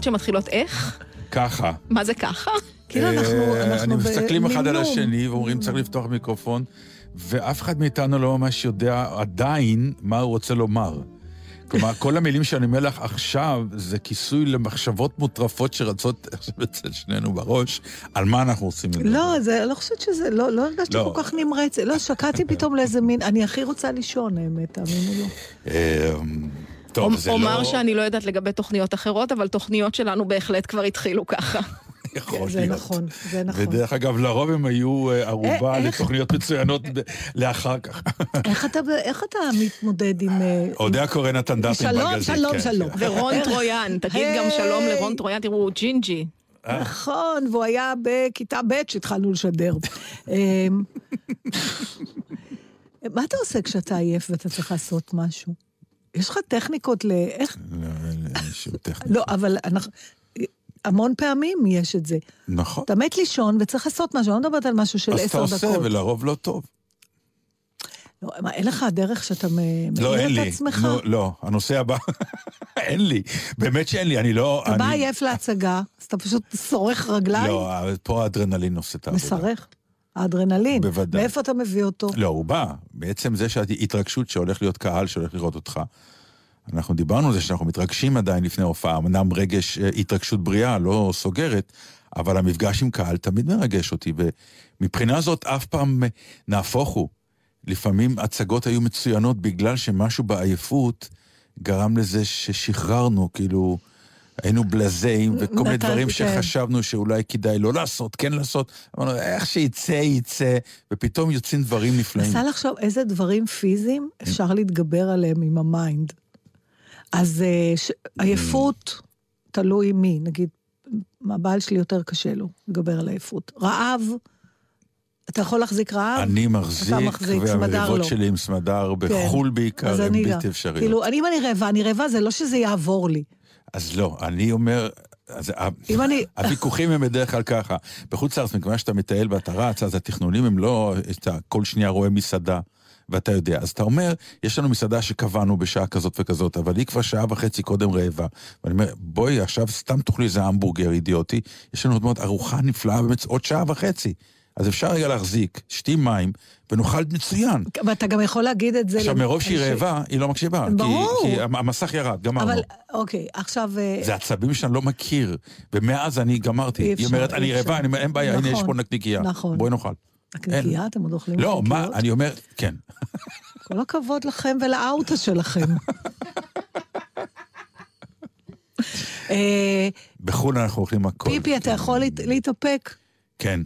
תוכניות שמתחילות איך? ככה. מה זה ככה? כאילו אנחנו, אה, אנחנו אני מסתכלים אחד על. השני ואומרים צריך לפתוח מיקרופון, ואף אחד מאיתנו לא ממש יודע עדיין מה הוא רוצה לומר. כלומר, כל המילים שאני אומר לך עכשיו, זה כיסוי למחשבות מוטרפות שרצות עכשיו אצל שנינו בראש, על מה אנחנו עושים את זה. לא, זה, לא חושבת שזה, לא, לא הרגשתי לא. כל כך נמרץ. לא, שקעתי פתאום לאיזה מין, אני הכי רוצה לישון, האמת, תאמינו לו. אה, טוב, זה לא... אומר שאני לא יודעת לגבי תוכניות אחרות, אבל תוכניות שלנו בהחלט כבר התחילו ככה. יכול זה להיות. נכון, זה נכון. ודרך אגב, לרוב הם היו אה, ערובה אה, איך? לתוכניות מצוינות לאחר כך. איך אתה, איך אתה מתמודד עם... אה, אודה הקורא נתן שלום, בגזית. שלום, כן. שלום. ורון טרויאן, תגיד גם. שלום לרון טרויאן, תראו, הוא ג'ינג'י. אה. נכון, והוא היה בכיתה ב' שהתחלנו לשדר. אמ, מה אתה עושה כשאתה עייף ואתה צריך לעשות משהו? יש לך טכניקות ל... איך... לא, אין לי שום טכניקה. לא, אבל אנחנו... המון פעמים יש את זה. נכון. אתה מת לישון וצריך לעשות משהו, אני לא מדברת על משהו של אז אתה עשר עושה, דקות. ולרוב לא טוב. לא, מה, אין לך דרך שאתה מ- לא, אין את לי. עצמך? נו, לא, הנושא הבא, אין לי. באמת שאין לי, אני לא... אתה בא אני- עייף להצגה, אז אתה פשוט שורך רגליים, לא, פה האדרנלין עושה את העבודה. מסרך. האדרנלין. בוודאי. מאיפה אתה מביא אותו? לא, הוא בא. בעצם זה שההתרגשות שהולך להיות קהל שהולך לראות אותך. אנחנו דיברנו על זה שאנחנו מתרגשים עדיין לפני הופעה, אמנם רגש, אה, התרגשות בריאה, לא סוגרת, אבל המפגש עם קהל תמיד מרגש אותי, ומבחינה זאת אף פעם אה, נהפוך הוא. לפעמים הצגות היו מצוינות בגלל שמשהו בעייפות גרם לזה ששחררנו, כאילו, היינו בלזים, וכל מיני דברים כן. שחשבנו שאולי כדאי לא לעשות, כן לעשות. אמרנו, איך שיצא, יצא, ופתאום יוצאים דברים נפלאים. נסה לחשוב איזה דברים פיזיים אפשר להתגבר עליהם עם המיינד. אז אה, ש- עייפות, תלוי מי, נגיד, הבעל שלי יותר קשה לו להתגבר על עייפות. רעב, אתה יכול להחזיק רעב? אני מחזיק, והמריבות לא. שלי עם סמדר, כן. בחו"ל בעיקר, הן. בלתי אפשריות. כאילו, אני, אם אני רעבה, אני רעבה, זה לא שזה יעבור לי. אז לא, אני אומר... אז אם אני... הוויכוחים הם בדרך כלל ככה. בחוץ לארץ, מכיוון שאתה מטייל ואתה רץ, אז התכנונים הם לא, אתה כל שנייה רואה מסעדה, ואתה יודע. אז אתה אומר, יש לנו מסעדה שקבענו בשעה כזאת וכזאת, אבל היא כבר שעה וחצי קודם רעבה. ואני אומר, בואי, עכשיו סתם תאכלי איזה המבורגר אידיוטי, יש לנו עוד מאוד ארוחה נפלאה, באמת עוד שעה וחצי. אז אפשר רגע להחזיק, שתי מים, ונאכל מצוין. ואתה גם יכול להגיד את זה... עכשיו, מרוב שהיא רעבה, היא לא מקשיבה. כי- ברור. כי המסך ירד, גמרנו. אבל, אוקיי, עכשיו... אה, זה עצבים שאני לא מכיר, ומאז אני גמרתי. היא אומרת, אני. רעבה, אין בעיה, הנה יש נכון, פה נקניקייה. נכון. בואי נאכל. נקניקייה, אתם עוד אוכלים לא, מה? אני אומר, כן. כל הכבוד לכם ולאוטו שלכם. אה, בחו"ל אנחנו אוכלים הכל. פיפי, אתה יכול להת- להתאפק? כן,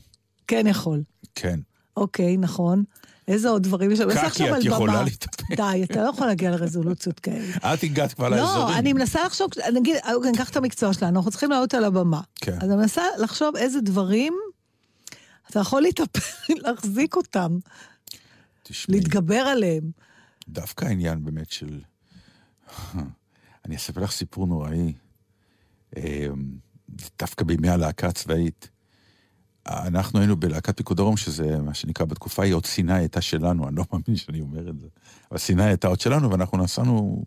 כן יכול. כן. אוקיי, נכון. איזה עוד דברים יש? אני מנסה קקי, את יכולה. להתאפק. די, אתה לא יכול להגיע לרזולוציות כאלה. את הגעת כבר לא, לאזורים. אני מנסה לחשוב, נגיד, אוקיי, ניקח את המקצוע שלנו, אנחנו צריכים לעלות על הבמה. כן. אז אני מנסה לחשוב איזה דברים אתה יכול להתאפק, להחזיק אותם, תשמעי, להתגבר עליהם. דווקא העניין באמת של... אני אספר לך סיפור נוראי. אמ, דווקא בימי הלהקה הצבאית. אנחנו היינו בלהקת פיקוד דרום, שזה מה שנקרא בתקופה ההיא עוד סיני הייתה שלנו, אני לא מאמין שאני אומר את זה. אבל סיני הייתה עוד שלנו, ואנחנו נסענו,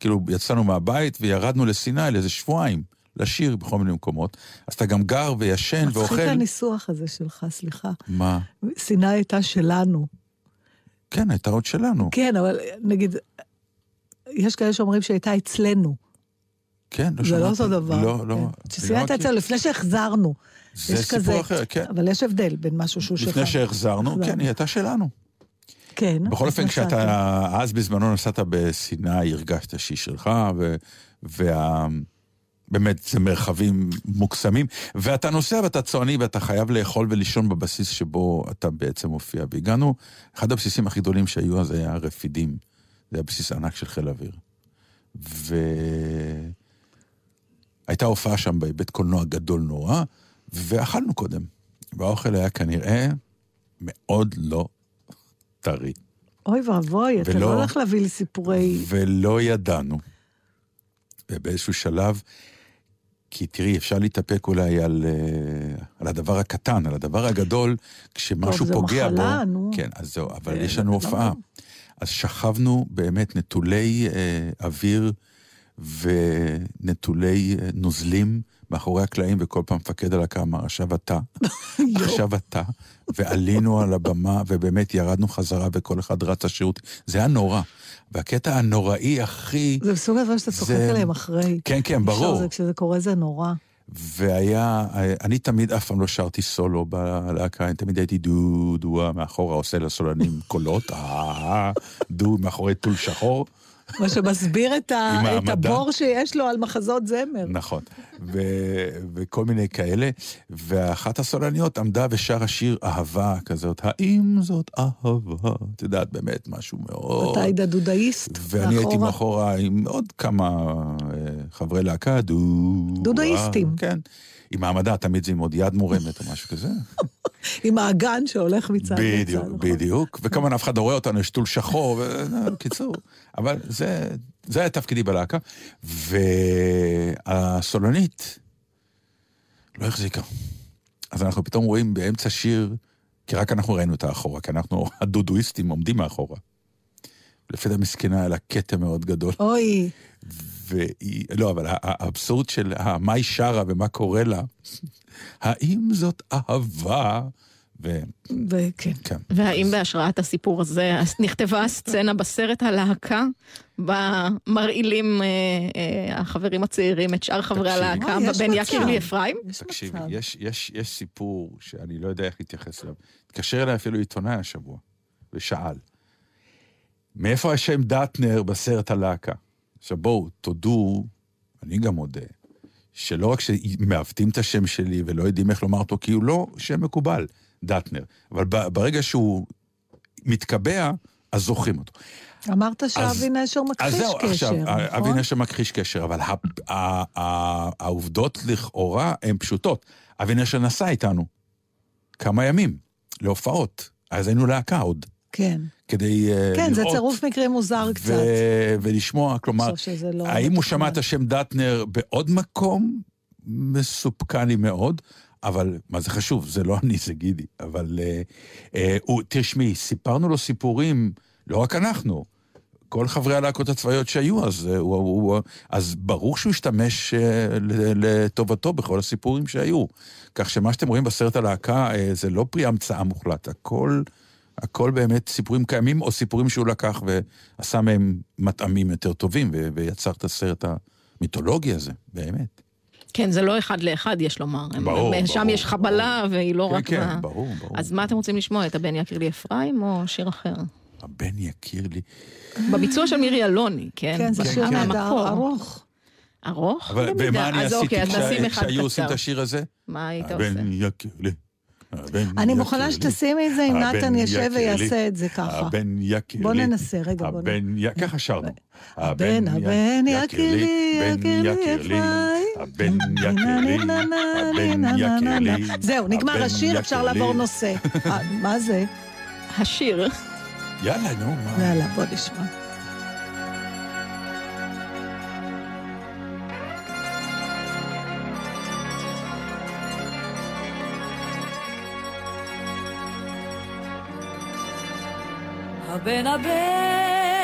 כאילו יצאנו מהבית וירדנו לסיני לאיזה שבועיים, לשיר בכל מיני מקומות, אז אתה גם גר וישן ואוכל. מצחיק הניסוח הזה שלך, סליחה. מה? סיני הייתה שלנו. כן, הייתה עוד שלנו. כן, אבל נגיד, יש כאלה שאומרים שהייתה אצלנו. כן, לא זה לא שמעתי. אותו דבר. לא, לא. כן. לא הייתה מכיר. אצלנו לפני שהחזרנו. זה סיפור כזה. אחר, כן. אבל יש הבדל בין משהו שהוא שלך. לפני שהחזרנו, כן, היא הייתה שלנו. כן. בכל אופן. כשאתה אז בזמנו נסעת בסיני, הרגשת שהיא שלך, ו- וה... באמת, זה מרחבים מוקסמים, ואתה נוסע ואתה צועני ואתה חייב לאכול ולישון בבסיס שבו אתה בעצם מופיע. והגענו, אחד הבסיסים הכי גדולים שהיו אז היה רפידים. זה היה בסיס ענק של חיל אוויר. והייתה הופעה שם בבית קולנוע גדול נורא, ואכלנו קודם. והאוכל היה כנראה מאוד לא טרי. אוי ואבוי, אתה לא הולך להביא לי סיפורי... ולא ידענו. ובאיזשהו שלב, כי תראי, אפשר להתאפק אולי על, אה, על הדבר הקטן, על הדבר הגדול, כשמשהו טוב, זו פוגע מחלה, בו. נו. כן, אז זהו, אבל זה- יש לנו לא הופעה. טוב. אז שכבנו באמת נטולי אה, אוויר ונטולי אה, נוזלים מאחורי הקלעים, וכל פעם מפקד הלהקה אמר, עכשיו אתה, עכשיו אתה, ועלינו על הבמה, ובאמת ירדנו חזרה, וכל אחד רץ לשירות. זה היה נורא. והקטע הנוראי הכי... זה מסוג הדברים שאתה צוחק זה- עליהם אחרי. כן, כן, ברור. זה- כשזה קורה זה נורא. והיה, אני תמיד אף פעם לא שרתי סולו בלהקה, אני תמיד הייתי דו, דו, מאחורה עושה לסולנים קולות, אה, דו, מאחורי טול שחור. מה שמסביר את, ה... את. הבור שיש לו על מחזות זמר. נכון. ו, וכל מיני כאלה. ואחת הסולניות עמדה ושרה שיר אהבה כזאת, האם זאת אהבה? את יודעת, באמת, משהו מאוד... אתה היית דודאיסט. ואני הייתי מאחורה. מאחורה עם עוד כמה אה, חברי להקה, דו... דודאיסטים. כן. עם מעמדה, תמיד זה עם עוד יד מורמת או משהו כזה. עם האגן שהולך מצד לצד. בדיוק, נכון? בדיוק. וכמובן אף אחד לא רואה אותנו, יש טול שחור, בקיצור. אבל זה, זה היה תפקידי בלהקה. והסולנית לא החזיקה. אז אנחנו פתאום רואים באמצע שיר, כי רק אנחנו ראינו את האחורה, כי אנחנו הדודואיסטים עומדים מאחורה. לפי דעתי מסכנה היה לה כתם מאוד גדול. אוי, והיא, לא, אבל האבסורד של מה היא שרה ומה קורה לה, האם זאת אהבה? וכן. וכן. והאם בהשראת הסיפור הזה אז נכתבה הסצנה בסרט הלהקה, בה מרעילים אה, אה, החברים הצעירים את שאר חברי תקשיבי. הלהקה, יש בבן יקיר. לי אפרים? תקשיבי. יש, יש, יש סיפור שאני לא יודע איך להתייחס אליו. התקשר אליי אפילו עיתונאי השבוע, ושאל, מאיפה השם דטנר בסרט הלהקה? עכשיו בואו, תודו, אני גם מודה, שלא רק שמעוותים את השם שלי ולא יודעים איך לומר אותו, כי הוא לא שם מקובל, דטנר, אבל ברגע שהוא מתקבע, אז זוכרים אותו. אמרת שאבי נשר אז מכחיש זהו, קשר, עכשיו, נכון? אבי נשר מכחיש קשר, אבל העובדות לכאורה הן פשוטות. אבי נשר נסע איתנו כמה ימים להופעות, אז היינו להקה עוד, כן. כדי אה, לראות. כן, זה צירוף מקרים מוזר קצת. ו- ולשמוע, כלומר, לא האם הוא. שמע את השם דטנר בעוד מקום? מסופקני מאוד, אבל מה זה חשוב? זה לא אני, זה גידי. אבל אה, אה, הוא, תשמעי, סיפרנו לו סיפורים, לא רק אנחנו, כל חברי הלהקות הצבאיות שהיו אז, אה, הוא, הוא, הוא, אז ברור שהוא השתמש אה, לטובתו בכל הסיפורים שהיו. כך שמה שאתם רואים בסרט הלהקה זה לא פרי המצאה מוחלט, הכל... הכל באמת סיפורים קיימים, או סיפורים שהוא לקח ועשה מהם מטעמים יותר טובים, ו- ויצר את הסרט המיתולוגי הזה, באמת. כן, זה לא אחד לאחד, יש לומר. הם- ברור, הם- שם ברור, יש חבלה, והיא לא כן, רק... כן, מה- ברור, ברור. אז מה אתם רוצים לשמוע, את הבן יקיר לי אפרים או שיר אחר? הבן יכיר לי. בביצוע של מירי אלוני, כן? כן, זה שיר כן. נהדר, מהמקור. ארוך. ארוך? אבל. ומה אני אז אוקיי, עשיתי אחד כשהיו עושים את. השיר הזה? מה היית עושה? הבן יכיר לי. הבן אני מוכנה. שתשימי את זה אם נתן לי. ויעשה את זה ככה. הבן יכיר לי. בוא ננסה, רגע, בוא י... ככה שרנו. הבן, הבן יכיר לי, בן. אפרים. הבן יכיר לי. הבן יכיר לי. זהו, נגמר השיר, אפשר. לעבור נושא. אה, מה זה? השיר, יאללה, נו, מה? יאללה, בוא נשמע. הבן הבן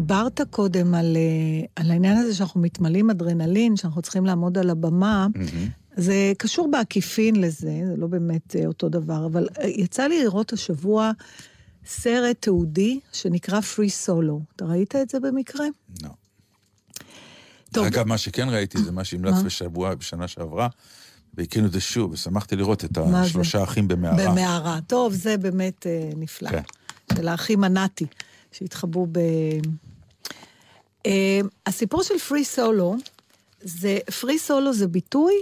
דיברת קודם על, אה, על העניין הזה שאנחנו מתמלאים אדרנלין, שאנחנו צריכים לעמוד על הבמה. זה קשור בעקיפין לזה, זה לא באמת אה, אותו דבר, אבל אה, יצא לי לראות השבוע סרט תיעודי שנקרא Free Solo. אתה ראית את זה במקרה? לא. טוב. אגב, מה שכן ראיתי זה מה שהמלץ? בשבוע, בשנה שעברה, והקרינו את זה שוב, ושמחתי לראות את? השלושה אחים במערה. במערה. טוב, זה באמת אה, נפלא. כן. של האחים הנאטי, שהתחבאו ב... אה, הסיפור של פרי סולו, זה, פרי סולו זה ביטוי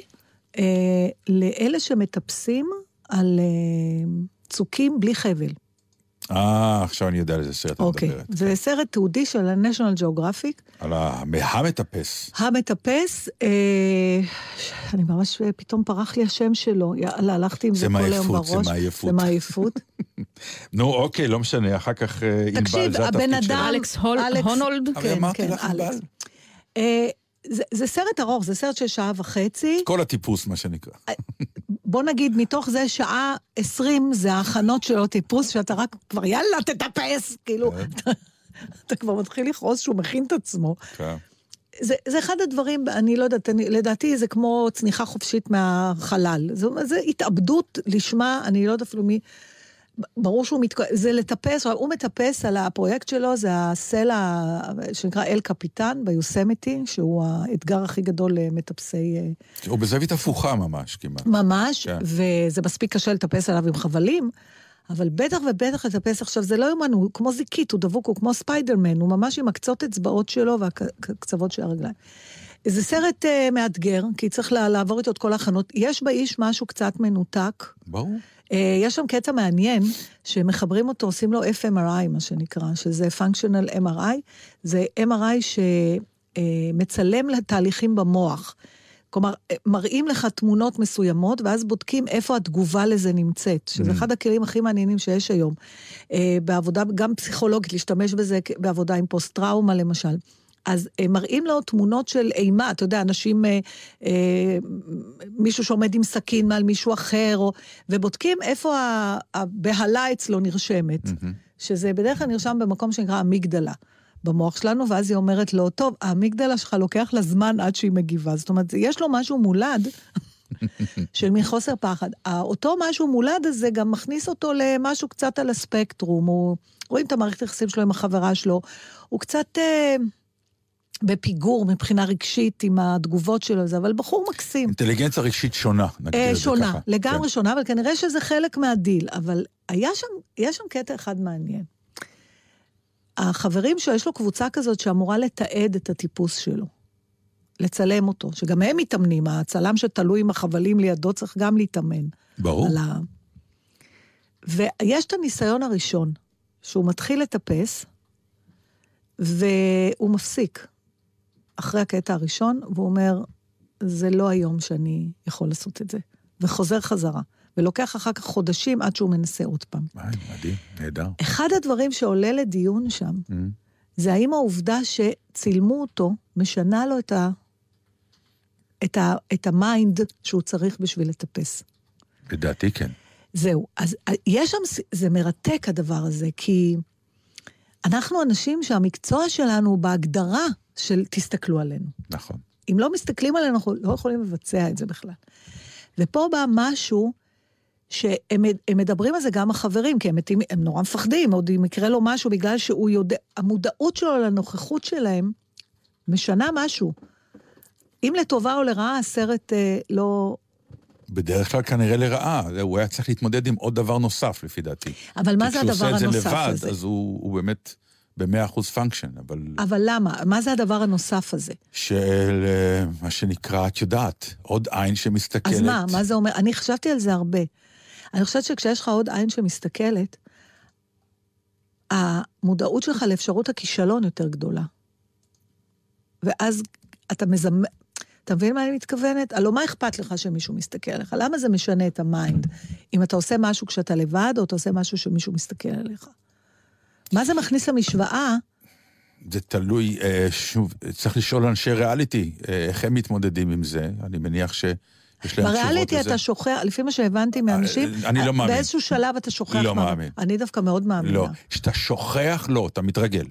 אה, לאלה שמטפסים על אה, צוקים בלי חבל. אה, עכשיו אני יודע על איזה סרט את אוקיי. מדברת. זה סרט תיעודי של ה-National Geographic. על המטפס. המטפס, אה, אני ממש, אה, פתאום פרח לי השם שלו, יאללה, הלכתי עם זה זה כל היום בראש. זה מעייפות. זה מעייפות. נו, אוקיי, לא משנה, אחר כך אה, ענבל, תקשיב, זה הבן התפקיד אדם... שלה. אלכס הול- אלכס- הונולד? כן, אמרתי כן, לך, ענבל. אה, זה, זה סרט ארוך, זה סרט של שעה וחצי. כל הטיפוס, מה שנקרא. בוא נגיד, מתוך זה שעה עשרים זה ההכנות של אוטיפוס, שאתה רק כבר יאללה, תטפס, כאילו, כן. אתה, אתה כבר מתחיל לכעוס שהוא מכין את עצמו. כן. זה, זה אחד הדברים, אני לא יודעת, אני, לדעתי זה כמו צניחה חופשית מהחלל. זה, זה התאבדות לשמה, אני לא יודעת אפילו מי... ברור שהוא מתק... זה לטפס, הוא מטפס על הפרויקט שלו, זה הסלע שנקרא אל קפיטן ביוסמתי, שהוא האתגר הכי גדול למטפסי... אה, הוא בזווית הפוכה ממש כמעט. ממש, כן. וזה מספיק קשה לטפס עליו עם חבלים, אבל בטח ובטח לטפס עכשיו, זה לא יאומן, הוא כמו זיקית, הוא דבוק, הוא כמו ספיידרמן, הוא ממש עם הקצות אצבעות שלו והקצוות של הרגליים. זה סרט uh, מאתגר, כי צריך לעבור איתו את כל ההכנות. יש באיש משהו קצת מנותק. ברור. Uh, יש שם קטע מעניין, שמחברים אותו, עושים לו FMRI, מה שנקרא, שזה functional MRI. זה MRI שמצלם לתהליכים במוח. כלומר, אה, מראים לך תמונות מסוימות, ואז בודקים איפה התגובה לזה נמצאת, שזה Mm. אחד הכלים הכי מעניינים שיש היום. אה, בעבודה, גם פסיכולוגית, להשתמש בזה בעבודה עם פוסט-טראומה, למשל. אז אה, מראים לו תמונות של אימה, אתה יודע, אנשים, אה, אה, מישהו שעומד עם סכין מעל מישהו אחר, או, ובודקים איפה הבהלה אצלו נרשמת, מהמם. שזה בדרך כלל נרשם במקום שנקרא אמיגדלה. במוח שלנו, ואז היא אומרת לו, טוב, האמיגדלה שלך לוקח לה זמן עד שהיא מגיבה. זאת אומרת, יש לו משהו מולד של מין חוסר פחד. אותו משהו מולד הזה גם מכניס אותו למשהו קצת על הספקטרום. הוא, רואים את המערכת היחסים שלו עם החברה שלו. הוא קצת אה, בפיגור מבחינה רגשית עם התגובות שלו לזה, אבל בחור מקסים. אינטליגנציה רגשית שונה, נגדיר אה, את זה שונה, ככה. לגמרי כן. שונה, אבל כנראה שזה חלק מהדיל. אבל היה שם, יש שם קטע אחד מעניין. החברים שלו, יש לו קבוצה כזאת שאמורה לתעד את הטיפוס שלו. לצלם אותו, שגם הם מתאמנים, הצלם שתלוי עם החבלים לידו צריך גם להתאמן. ברור. ה... ויש את הניסיון הראשון, שהוא מתחיל לטפס, והוא מפסיק אחרי הקטע הראשון, והוא אומר, זה לא היום שאני יכול לעשות את זה. וחוזר חזרה. ולוקח אחר כך חודשים עד שהוא מנסה עוד פעם. מדהים, נהדר. אחד הדברים שעולה לדיון שם, Mm. זה האם העובדה שצילמו אותו משנה לו את, ה... את, ה... את המיינד שהוא צריך בשביל לטפס. לדעתי כן. זהו, אז יש שם, זה מרתק הדבר הזה, כי אנחנו אנשים שהמקצוע שלנו בהגדרה של תסתכלו עלינו. נכון. אם לא מסתכלים עלינו, אנחנו לא יכולים לבצע את זה בכלל. ופה בא משהו שהם הם מדברים על זה גם החברים, כי הם, מתים- הם נורא מפחדים, עוד אם יקרה לו משהו, בגלל שהוא יודע, המודעות שלו לנוכחות שלהם משנה משהו. אם לטובה או לרעה, הסרט אה, לא... בדרך כלל כנראה לרעה, הוא היה צריך להתמודד עם עוד דבר נוסף, לפי דעתי. אבל מה כי זה כשהוא הדבר עושה את הנוסף זה לבד, הזה? אז הוא, הוא באמת במאה אחוז פונקשן, אבל... אבל למה? מה זה הדבר הנוסף הזה? של אה, מה שנקרא, את יודעת, עוד עין שמסתכלת. אז מה, מה זה אומר? אני חשבתי על זה הרבה. אני חושבת שכשיש לך עוד עין שמסתכלת, המודעות שלך לאפשרות הכישלון יותר גדולה. ואז אתה מזמ... אתה מבין מה אני מתכוונת? הלוא מה אכפת לך שמישהו מסתכל עליך? למה זה משנה את המיינד? אם אתה עושה משהו כשאתה לבד, או אתה עושה משהו שמישהו מסתכל עליך? מה זה מכניס למשוואה? זה תלוי, אה, שוב, צריך לשאול אנשי ריאליטי, אה, איך הם מתמודדים עם זה. אני מניח שיש להם תשובות לזה. בריאליטי אתה שוכח, לפי מה שהבנתי מאנשים, אה, אני לא מאמין. באיזשהו שלב אתה שוכח. לא מאמין. אני דווקא מאוד מאמינה. לא. כשאתה שוכח, לא, אתה מתרגל.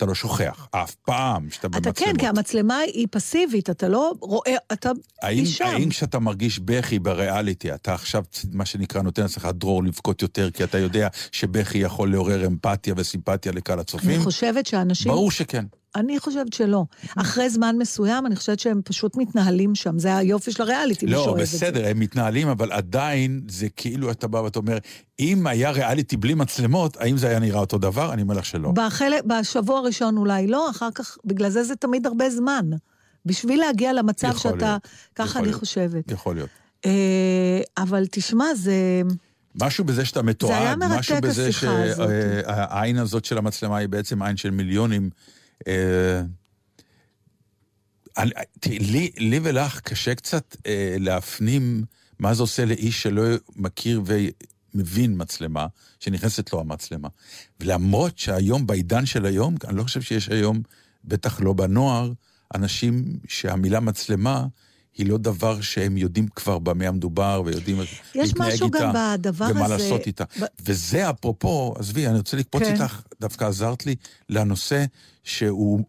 אתה לא שוכח, אף פעם שאתה אתה במצלמות. כן, כי המצלמה היא פסיבית, אתה לא רואה, אתה האם, שם. האם כשאתה מרגיש בכי בריאליטי, אתה עכשיו, מה שנקרא, נותן לעצמך דרור לבכות יותר, כי אתה יודע שבכי יכול לעורר אמפתיה וסימפתיה לקהל אני הצופים? חושבת שאנשים... ברור שכן. אני חושבת שלא. אחרי זמן מסוים, אני חושבת שהם פשוט מתנהלים שם. זה היופי של הריאליטי, מי לא, שאוהב את זה. בסדר, הם מתנהלים, אבל עדיין זה כאילו אתה בא ואתה אומר, אם היה ריאליטי בלי מצלמות, האם זה היה נראה אותו דבר? אני אומר לך שלא. בחלק, בשבוע הראשון אולי לא, אחר כך, בגלל זה זה תמיד הרבה זמן. בשביל להגיע למצב שאתה... להיות, ככה אני להיות. חושבת. יכול להיות. אה, אבל תשמע, זה... משהו בזה שאתה מתועד, משהו בזה. שהעין הזאת של המצלמה היא בעצם עין של מיליונים. אה, לי, לי ולך קשה קצת אה, להפנים מה זה עושה לאיש שלא מכיר ומבין מצלמה, שנכנסת לו המצלמה. ולמרות שהיום, בעידן של היום, אני לא חושב שיש היום, בטח לא בנוער, אנשים שהמילה מצלמה היא לא דבר שהם יודעים כבר במה המדובר ויודעים יש להתנהג משהו איתה. גם בדבר ומה הזה- לעשות איתה. ב- וזה אפרופו, עזבי, אני רוצה לקפוץ כן. איתך, דווקא עזרת לי לנושא שהוא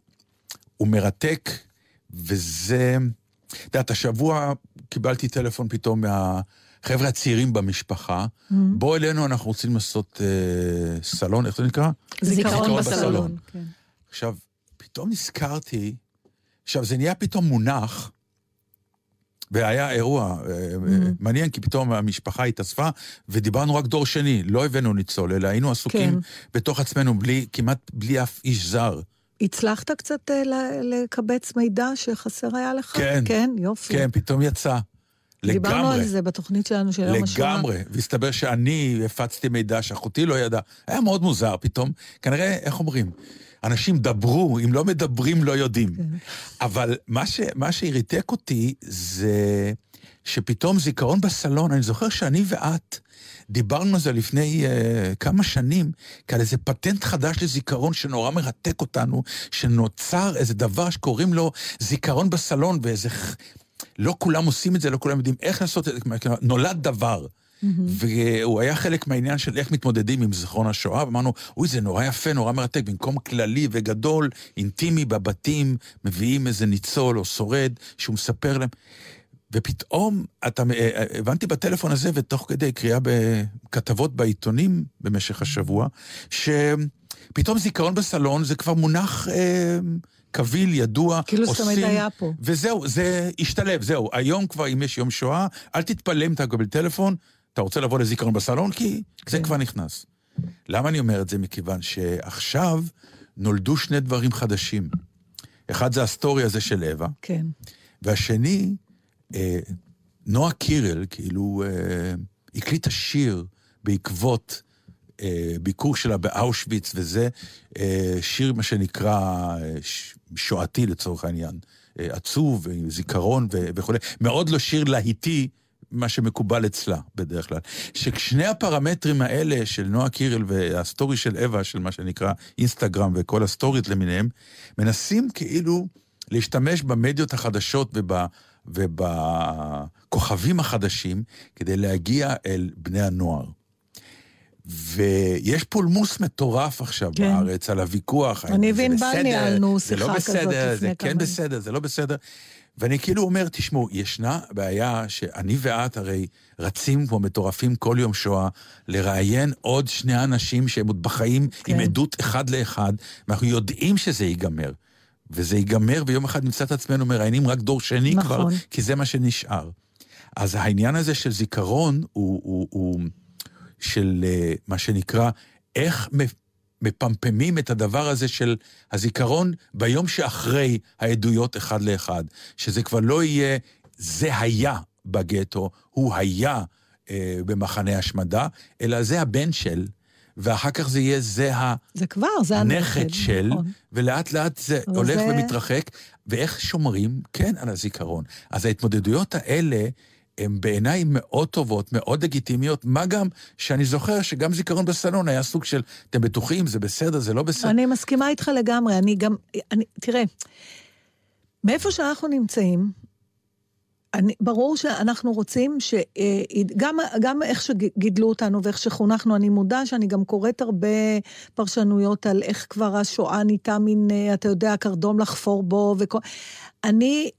הוא מרתק, וזה... את יודעת, השבוע קיבלתי טלפון פתאום מהחבר'ה הצעירים במשפחה, Mm-hmm. בוא אלינו, אנחנו רוצים לעשות אה, סלון, איך זה נקרא? זיכרון זיכרון בסלון. בסלון. כן. עכשיו, פתאום נזכרתי, עכשיו, זה נהיה פתאום מונח, והיה אירוע אה, Mm-hmm. מעניין, כי פתאום המשפחה התאספה, ודיברנו רק דור שני, לא הבאנו ניצול, אלא היינו עסוקים כן. בתוך עצמנו, בלי, כמעט בלי אף איש זר. הצלחת קצת אה, לקבץ מידע שחסר היה לך? כן. כן, יופי. כן, פתאום יצא. דיברנו לגמרי. על זה בתוכנית שלנו של יום השואה. לגמרי, והסתבר שאני הפצתי מידע שאחותי לא ידעה. היה מאוד מוזר פתאום. כנראה, איך אומרים? אנשים דברו, אם לא מדברים לא יודעים. כן. אבל מה, ש, מה שהריתק אותי זה שפתאום זיכרון בסלון, אני זוכר שאני ואת דיברנו על זה לפני uh, כמה שנים, כעל איזה פטנט חדש לזיכרון שנורא מרתק אותנו, שנוצר איזה דבר שקוראים לו זיכרון בסלון, ואיזה... לא כולם עושים את זה, לא כולם יודעים איך לעשות את זה, נולד דבר. והוא היה חלק מהעניין של איך מתמודדים עם זיכרון השואה, ואמרנו, אוי, זה נורא יפה, נורא מרתק, במקום כללי וגדול, אינטימי בבתים, מביאים איזה ניצול או שורד שהוא מספר להם. ופתאום, אתה, אה, הבנתי בטלפון הזה, ותוך כדי קריאה בכתבות בעיתונים במשך השבוע, שפתאום זיכרון בסלון זה כבר מונח אה, קביל, ידוע, כאילו זה תמיד היה פה. וזהו, זה השתלב, זהו. היום כבר, אם יש יום שואה, אל תתפלא אם אתה מקבל טלפון, אתה רוצה לבוא לזיכרון בסלון, כי זה כן. כבר נכנס. למה אני אומר את זה? מכיוון שעכשיו נולדו שני דברים חדשים. אחד זה הסטורי הזה של אווה, כן. והשני, אה, נועה קירל, כאילו, אה, הקליטה שיר בעקבות אה, ביקור שלה באושוויץ וזה, אה, שיר מה שנקרא אה, שואתי לצורך העניין, אה, עצוב, עם זיכרון וכולי, מאוד לא שיר להיטי. מה שמקובל אצלה בדרך כלל. ששני הפרמטרים האלה של נועה קירל והסטורי של אווה, של מה שנקרא אינסטגרם וכל הסטוריות למיניהם, מנסים כאילו להשתמש במדיות החדשות וב, ובכוכבים החדשים כדי להגיע אל בני הנוער. ויש פולמוס מטורף עכשיו כן. בארץ על הוויכוח. אני זה וענבל בסדר, ניהלנו זה לא שיחה כזאת בסדר, לפני זה כן כמה- בסדר, זה לא בסדר. ואני כאילו אומר, תשמעו, ישנה בעיה שאני ואת הרי רצים כמו מטורפים כל יום שואה לראיין עוד שני אנשים שהם עוד בחיים כן. עם עדות אחד לאחד, ואנחנו יודעים שזה ייגמר. וזה ייגמר, ויום אחד נמצא את עצמנו מראיינים רק דור שני נכון. כבר, כי זה מה שנשאר. אז העניין הזה של זיכרון הוא, הוא, הוא של אה, מה שנקרא, איך מפמפמים את הדבר הזה של הזיכרון ביום שאחרי העדויות אחד לאחד. שזה כבר לא יהיה, זה היה בגטו, הוא היה אה, במחנה השמדה, אלא זה הבן של, ואחר כך זה יהיה זה ה... זה כבר, זה הנכד של, נכון. ולאט לאט זה הולך זה- ומתרחק, ואיך שומרים, כן, על הזיכרון. אז ההתמודדויות האלה הן בעיניי מאוד טובות, מאוד לגיטימיות, מה גם שאני זוכר שגם זיכרון בסלון היה סוג של, אתם בטוחים, זה בסדר, זה לא בסדר. אני מסכימה איתך לגמרי, אני גם, אני, תראה, מאיפה שאנחנו נמצאים, אני, ברור שאנחנו רוצים ש... אה, גם, גם איך שגידלו אותנו ואיך שחונכנו, אני מודה שאני גם קוראת הרבה פרשנויות על איך כבר השואה נהייתה מין, אה, אתה יודע, קרדום לחפור בו וכל... אני,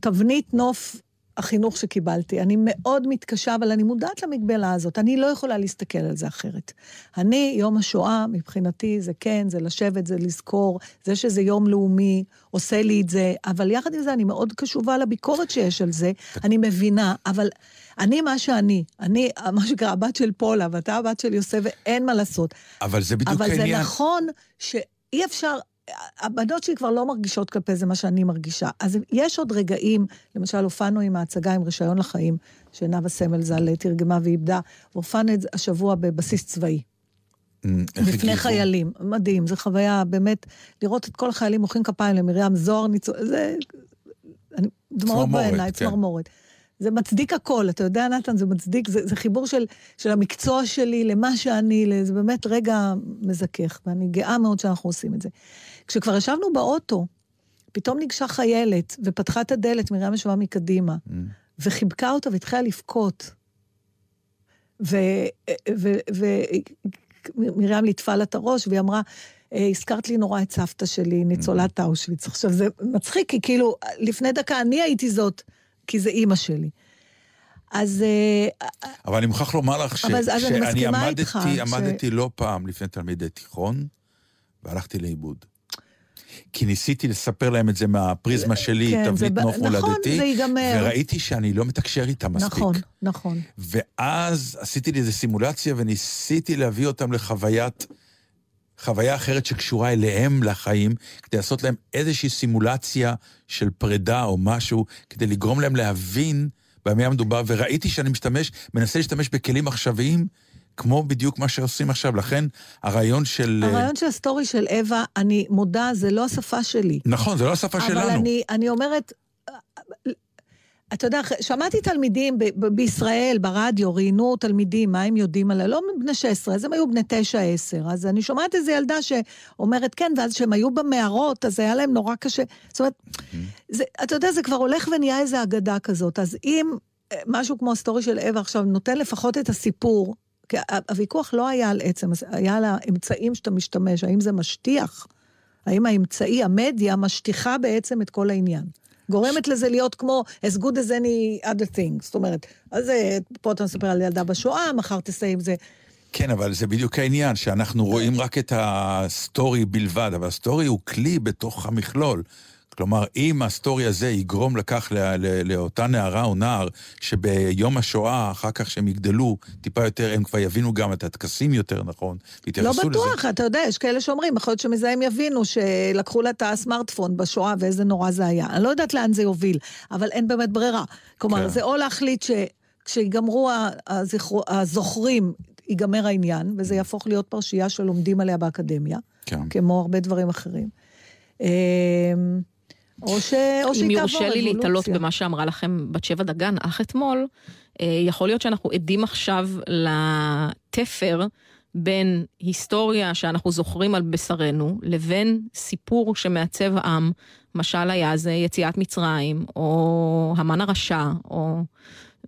תבנית נוף החינוך שקיבלתי. אני מאוד מתקשה, אבל אני מודעת למגבלה הזאת. אני לא יכולה להסתכל על זה אחרת. אני, יום השואה, מבחינתי, זה כן, זה לשבת, זה לזכור, זה שזה יום לאומי, עושה לי את זה, אבל יחד עם זה, אני מאוד קשובה לביקורת שיש על זה, אני מבינה, אבל אני מה שאני, אני, מה שנקרא, הבת של פולה, ואתה הבת של יוסף, ואין מה לעשות. אבל זה בדיוק אבל זה העניין. נכון שאי אפשר, הבנות שלי כבר לא מרגישות כלפי זה מה שאני מרגישה. אז יש עוד רגעים, למשל הופענו עם ההצגה עם רישיון לחיים, שנאוה סמל ז"ל תרגמה ואיבדה, והופענו את זה השבוע בבסיס צבאי. איך בפני? חיילים. מדהים, זו חוויה באמת, לראות את כל החיילים מוחאים כפיים למרים זוהר ניצול, זה... אני, דמעות צמרמורת, בעיניי, כן. זה מצדיק הכל, אתה יודע, נתן, זה מצדיק, זה, זה חיבור של, של המקצוע שלי למה שאני, זה באמת רגע מזכך, ואני גאה מאוד שאנחנו עושים את זה. כשכבר ישבנו באוטו, פתאום ניגשה חיילת ופתחה את הדלת, מרים ישבה מקדימה, Mm. וחיבקה אותה והתחילה לבכות. ומרים ליטפה לה את הראש, והיא אמרה, "אה, הזכרת לי נורא את סבתא שלי, ניצולת אושוויץ. עכשיו, זה מצחיק, כי כאילו, לפני דקה אני הייתי זאת, כי זה אימא שלי. אז אה, אבל אני מוכרח לומר לך ש- אבל אני שאני עמדתי, איתך ש- עמדתי לא פעם לפני תלמידי תיכון, והלכתי לאיבוד. כי ניסיתי לספר להם את זה מהפריזמה שלי, כן, תבנית נוף נכון, מולדתי, זה ייגמר. וראיתי שאני לא מתקשר איתם מספיק. נכון, נכון. ואז עשיתי לי איזו סימולציה וניסיתי להביא אותם לחוויית, חוויה אחרת שקשורה אליהם לחיים, כדי לעשות להם איזושהי סימולציה של פרידה או משהו, כדי לגרום להם להבין במה מדובר, וראיתי שאני משתמש, מנסה להשתמש בכלים עכשוויים, כמו בדיוק מה שעושים עכשיו. לכן הרעיון של... הרעיון של הסטורי של אווה, אני מודה, זה לא השפה שלי. נכון, זה לא השפה אבל שלנו. אני, אני אומרת, אתה יודע, שמעתי תלמידים ב- ב- בישראל, ברדיו, ראיינו תלמידים, מה הם יודעים עליה, לא בני 16, אז הם היו בני 9-10. אז אני שומעת איזו ילדה שאומרת כן, ואז כשהם היו במערות, אז היה להם נורא קשה. זאת אומרת, זה, אתה יודע, זה כבר הולך ונהיה איזו אגדה כזאת. אז אם אה, משהו כמו הסטורי של אווה עכשיו נותן לפחות את הסיפור, כי הוויכוח לא היה על עצם, היה על האמצעים שאתה משתמש, האם זה משטיח, האם האמצעי, המדיה, משטיחה בעצם את כל העניין. גורמת לזה להיות כמו as good as any other thing. זאת אומרת, אז פה אתה מספר על ילדה בשואה, מחר תסיים זה. כן, אבל זה בדיוק העניין, שאנחנו רואים רק את הסטורי בלבד, אבל הסטורי הוא כלי בתוך המכלול. כלומר, אם הסטורי הזה יגרום לכך לא, לא, לאותה נערה או נער, שביום השואה, אחר כך שהם יגדלו טיפה יותר, הם כבר יבינו גם את הטקסים יותר נכון, לא ויתייחסו לזה. בטוח, אתה יודע, יש כאלה שאומרים, יכול להיות שמזה הם יבינו שלקחו לה את הסמארטפון בשואה ואיזה נורא זה היה. אני לא יודעת לאן זה יוביל, אבל אין באמת ברירה. כלומר, כן. זה או להחליט שכשיגמרו ה- הזכרו- הזוכרים, ייגמר העניין, וזה יהפוך להיות פרשייה שלומדים עליה באקדמיה, כן. כמו הרבה דברים אחרים. או ש- או שהיא אם תעבור יורשה לי להתעלות. במה שאמרה לכם בת שבע דגן אך אתמול, אה, יכול להיות שאנחנו עדים עכשיו לתפר בין היסטוריה שאנחנו זוכרים על בשרנו, לבין סיפור שמעצב עם, משל היה זה יציאת מצרים, או המן הרשע, או...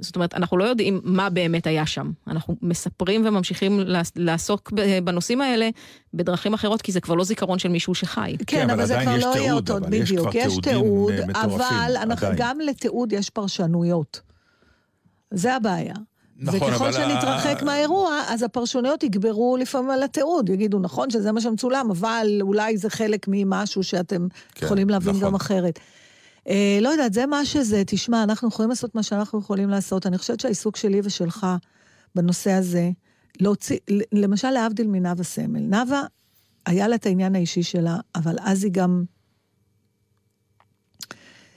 זאת אומרת, אנחנו לא יודעים מה באמת היה שם. אנחנו מספרים וממשיכים לעס- לעסוק ב- בנושאים האלה בדרכים אחרות, כי זה כבר לא זיכרון של מישהו שחי. כן, אבל אבל זה כבר יש לא יהיה אותו, אבל יש בדיוק. יש תיעוד, מטורפים, אבל אנחנו. גם לתיעוד יש פרשנויות. זה הבעיה. נכון, וככל אבל שנתרחק ה- מהאירוע, אז הפרשנויות יגברו לפעמים על התיעוד. יגידו, נכון שזה מה שמצולם, אבל אולי זה חלק ממשהו שאתם כן, יכולים להבין נכון. גם אחרת. אה, לא יודעת, זה מה שזה. תשמע, אנחנו יכולים לעשות מה שאנחנו יכולים לעשות. אני חושבת שהעיסוק שלי ושלך בנושא הזה, להוציא, למשל להבדיל מנאוה סמל. נאוה, היה לה את העניין האישי שלה, אבל אז היא גם...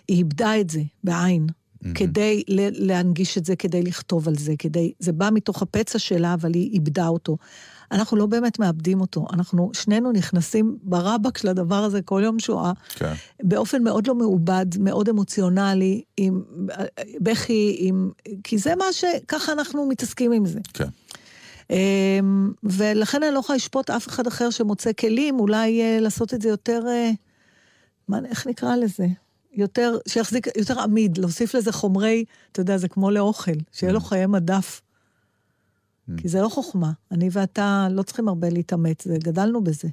היא איבדה את זה בעין, כדי ל- להנגיש את זה, כדי לכתוב על זה, כדי... זה בא מתוך הפצע שלה, אבל היא איבדה אותו. אנחנו לא באמת מאבדים אותו, אנחנו שנינו נכנסים ברבק של הדבר הזה כל יום שואה, כן. באופן מאוד לא מעובד, מאוד אמוציונלי, עם בכי, עם... כי זה מה ש... ככה אנחנו מתעסקים עם זה. כן. אמ, ולכן אני לא יכולה לשפוט אף אחד אחר שמוצא כלים, אולי אה, לעשות את זה יותר, אה, מה, איך נקרא לזה? יותר, שיחזיק, יותר עמיד, להוסיף לזה חומרי, אתה יודע, זה כמו לאוכל, שיהיה לו חיי מדף. כי זה לא חוכמה. אני ואתה לא צריכים הרבה להתאמץ, גדלנו בזה.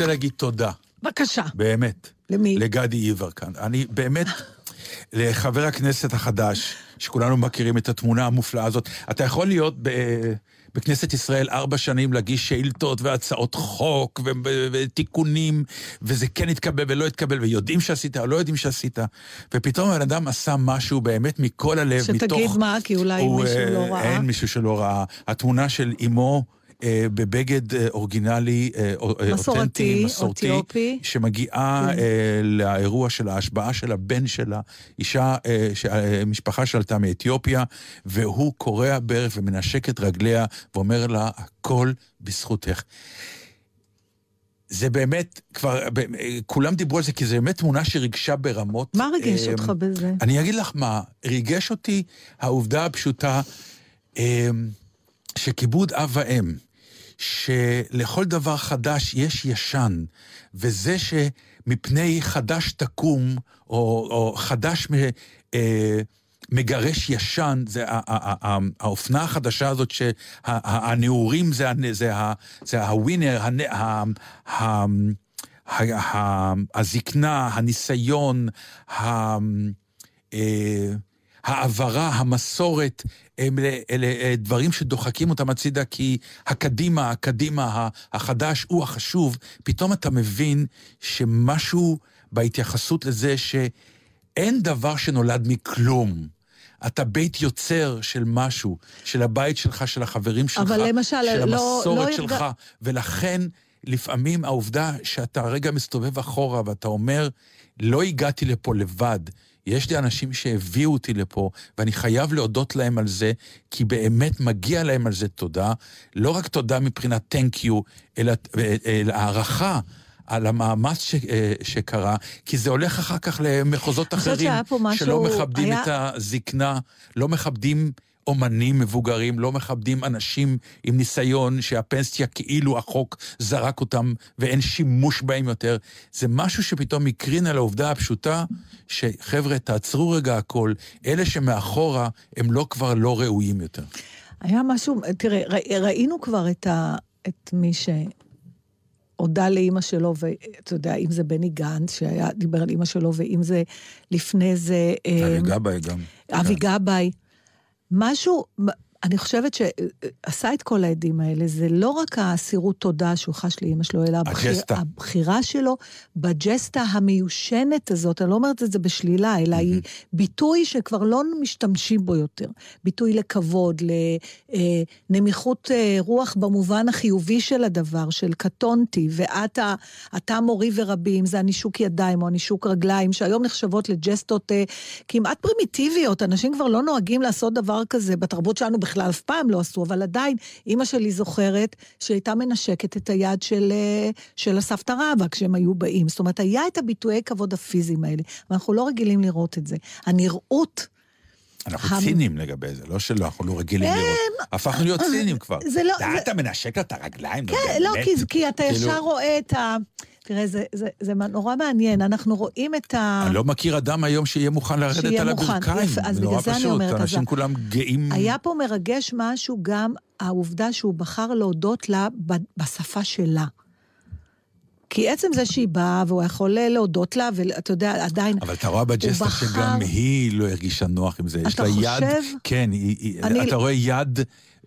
רוצה להגיד תודה, בבקשה. באמת. למי? לגדי יברקן. אני באמת, לחבר הכנסת החדש, שכולנו מכירים את התמונה המופלאה הזאת, אתה יכול להיות ב... בכנסת ישראל ארבע שנים להגיש שאילתות והצעות חוק ו- ו- ותיקונים, וזה כן התקבל ולא התקבל, ויודעים שעשית או לא יודעים שעשית, ופתאום הבן אדם עשה משהו באמת מכל הלב, שתגיד מתוך... מה, כי אולי הוא, מישהו אה, לא ראה. אין מישהו שלא ראה. התמונה של אימו... אה, בבגד אה, אורגינלי, אה, אה, מסורתי, אותנטי, מסורתי, אתיופי. שמגיעה כן. אה, לאירוע של ההשבעה של הבן שלה, אישה, אה, ש- אה, משפחה שעלתה מאתיופיה, והוא קורע ברך ומנשק את רגליה ואומר לה, הכל בזכותך. זה באמת, כבר, אה, כולם דיברו על זה, כי זו באמת תמונה שריגשה ברמות. מה ריגש אה, אותך בזה? אני אגיד לך מה, ריגש אותי העובדה הפשוטה אה, שכיבוד אב ואם, שלכל דבר חדש יש ישן, וזה שמפני חדש תקום, או, או חדש מ, אה, מגרש ישן, זה האופנה החדשה הזאת שהנעורים זה, זה, זה הווינר, הזקנה, הניסיון, ה- אה, העברה, המסורת, אלה, אלה אה, דברים שדוחקים אותם הצידה, כי הקדימה, הקדימה, החדש הוא החשוב. פתאום אתה מבין שמשהו בהתייחסות לזה שאין דבר שנולד מכלום. אתה בית יוצר של משהו, של הבית שלך, של החברים שלך, אבל למשל, של לא- המסורת לא שלך, הרג- ולכן לפעמים העובדה שאתה רגע מסתובב אחורה ואתה אומר, לא הגעתי לפה לבד. יש לי אנשים שהביאו אותי לפה, ואני חייב להודות להם על זה, כי באמת מגיע להם על זה תודה. לא רק תודה מבחינת thank you, אלא, אלא הערכה. על המאמץ ש, אה, שקרה, כי זה הולך אחר כך למחוזות אחרים, משהו- שלא מכבדים היה- את הזקנה, לא מכבדים אומנים מבוגרים, לא מכבדים אנשים עם ניסיון שהפנסיה כאילו החוק זרק אותם ואין שימוש בהם יותר. זה משהו שפתאום הקרין על העובדה הפשוטה שחבר'ה, תעצרו רגע הכל, אלה שמאחורה הם לא כבר לא ראויים יותר. היה משהו, תראה, ראי- ראינו כבר את, ה, את מי שהודה לאימא שלו, ואתה יודע, אם זה בני גנץ, שהיה, דיבר על אימא שלו, ואם זה לפני זה... אבי גבאי גם. אבי גבאי. משהו, אני חושבת שעשה את כל העדים האלה, זה לא רק האסירות תודה שהוא חש לאימא שלו, אלא הבחיר. הבחירה שלו בג'סטה המיושנת הזאת, אני לא אומרת את זה בשלילה, אלא היא ביטוי שכבר לא משתמשים בו יותר. ביטוי לכבוד, לנמיכות אה, רוח במובן החיובי של הדבר, של קטונתי, ואתה אתה מורי ורבי, אם זה הנישוק ידיים או הנישוק רגליים, שהיום נחשבות לג'סטות אה, כמעט פרימיטיביות, אנשים כבר לא נוהגים לעשות דבר כזה, בתרבות שלנו בכלל אף פעם לא עשו, אבל עדיין, אימא שלי זוכרת שהייתה מנשקת את היד של, אה, של הסבתא רבא כשהם היו באים. זאת אומרת, היה את הביטויי כבוד הפיזיים האלה, ואנחנו לא רגילים לראות את זה. הנראות... אנחנו המ- ציניים לגבי זה, לא שלא, אנחנו לא רגילים לראות. הפכנו להיות ציניים כבר. זה לא- אתה מנשק לה את הרגליים, כן, לא, באמת. כי, כי אתה כאילו- ישר רואה את ה... תראה, זה, זה, זה נורא מעניין, אנחנו רואים את ה... אני לא מכיר אדם היום שיהיה מוכן לרדת שיהיה על מוכן. הברכיים. יפה, אז בגלל זה אני פשוט, אומרת, אז אנשים כולם גאים. היה פה מרגש משהו גם העובדה שהוא בחר להודות לה בשפה שלה. כי עצם זה שהיא באה והוא יכול להודות לה, ואתה יודע, עדיין... אבל אתה רואה בג'סטה בחר- שגם היא לא הרגישה נוח עם זה. יש לה יד... חושב? כן, היא- היא- אני- אתה רואה יד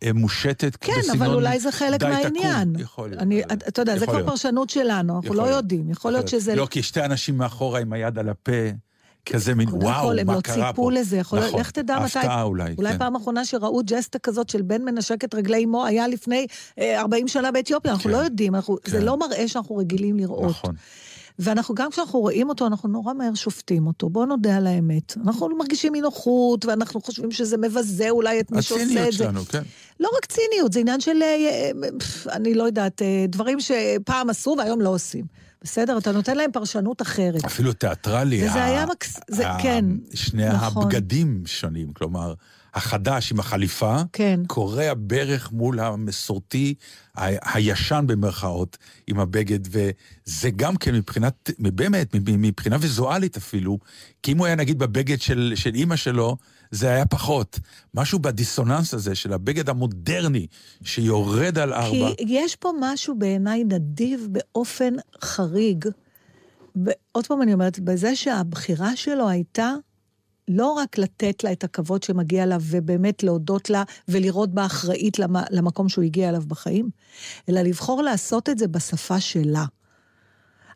אה, מושטת כן, בסגנון... אבל אולי זה חלק מהעניין. תקום. יכול להיות. אני, אתה יודע, זה כבר. פרשנות שלנו, אנחנו לא. יודעים. יכול להיות שזה... לא, כי שתי אנשים מאחורה עם היד על הפה, כזה מין, וואו, כל, הם מה לא קרה פה? ציפו לזה, יכול נכון, לך תדע מתי... הפתעה אולי, אולי כן. פעם אחרונה שראו ג'סטה כזאת של בן מנשק את רגלי אמו, היה לפני אה, 40 שנה באתיופיה, אנחנו כן, לא יודעים, אנחנו, זה כן. לא מראה שאנחנו רגילים לראות. נכון. ואנחנו, גם כשאנחנו רואים אותו, אנחנו נורא מהר שופטים אותו. בואו נודה על האמת. אנחנו מרגישים אי נוחות, ואנחנו חושבים שזה מבזה אולי את מי שעושה הציניות את זה. שלנו, כן. לא רק ציניות, זה עניין של, אה, אה, פף, אני לא יודעת, אה, דברים שפעם עשו והיום לא עושים. בסדר? אתה נותן להם פרשנות אחרת. אפילו תיאטרלי. וזה ה- היה מקס- זה- ה- כן, שני נכון. הבגדים שונים, כלומר, החדש עם החליפה, כן. קורע ברך מול המסורתי, ה- הישן במרכאות, עם הבגד, וזה גם כן מבחינת, באמת, מבחינה ויזואלית אפילו, כי אם הוא היה נגיד בבגד של, של אימא שלו, זה היה פחות. משהו בדיסוננס הזה של הבגד המודרני, שיורד על ארבע. כי יש פה משהו בעיניי נדיב באופן חריג. ב- עוד פעם אני אומרת, בזה שהבחירה שלו הייתה לא רק לתת לה את הכבוד שמגיע לה ובאמת להודות לה ולראות בה אחראית למ- למקום שהוא הגיע אליו בחיים, אלא לבחור לעשות את זה בשפה שלה.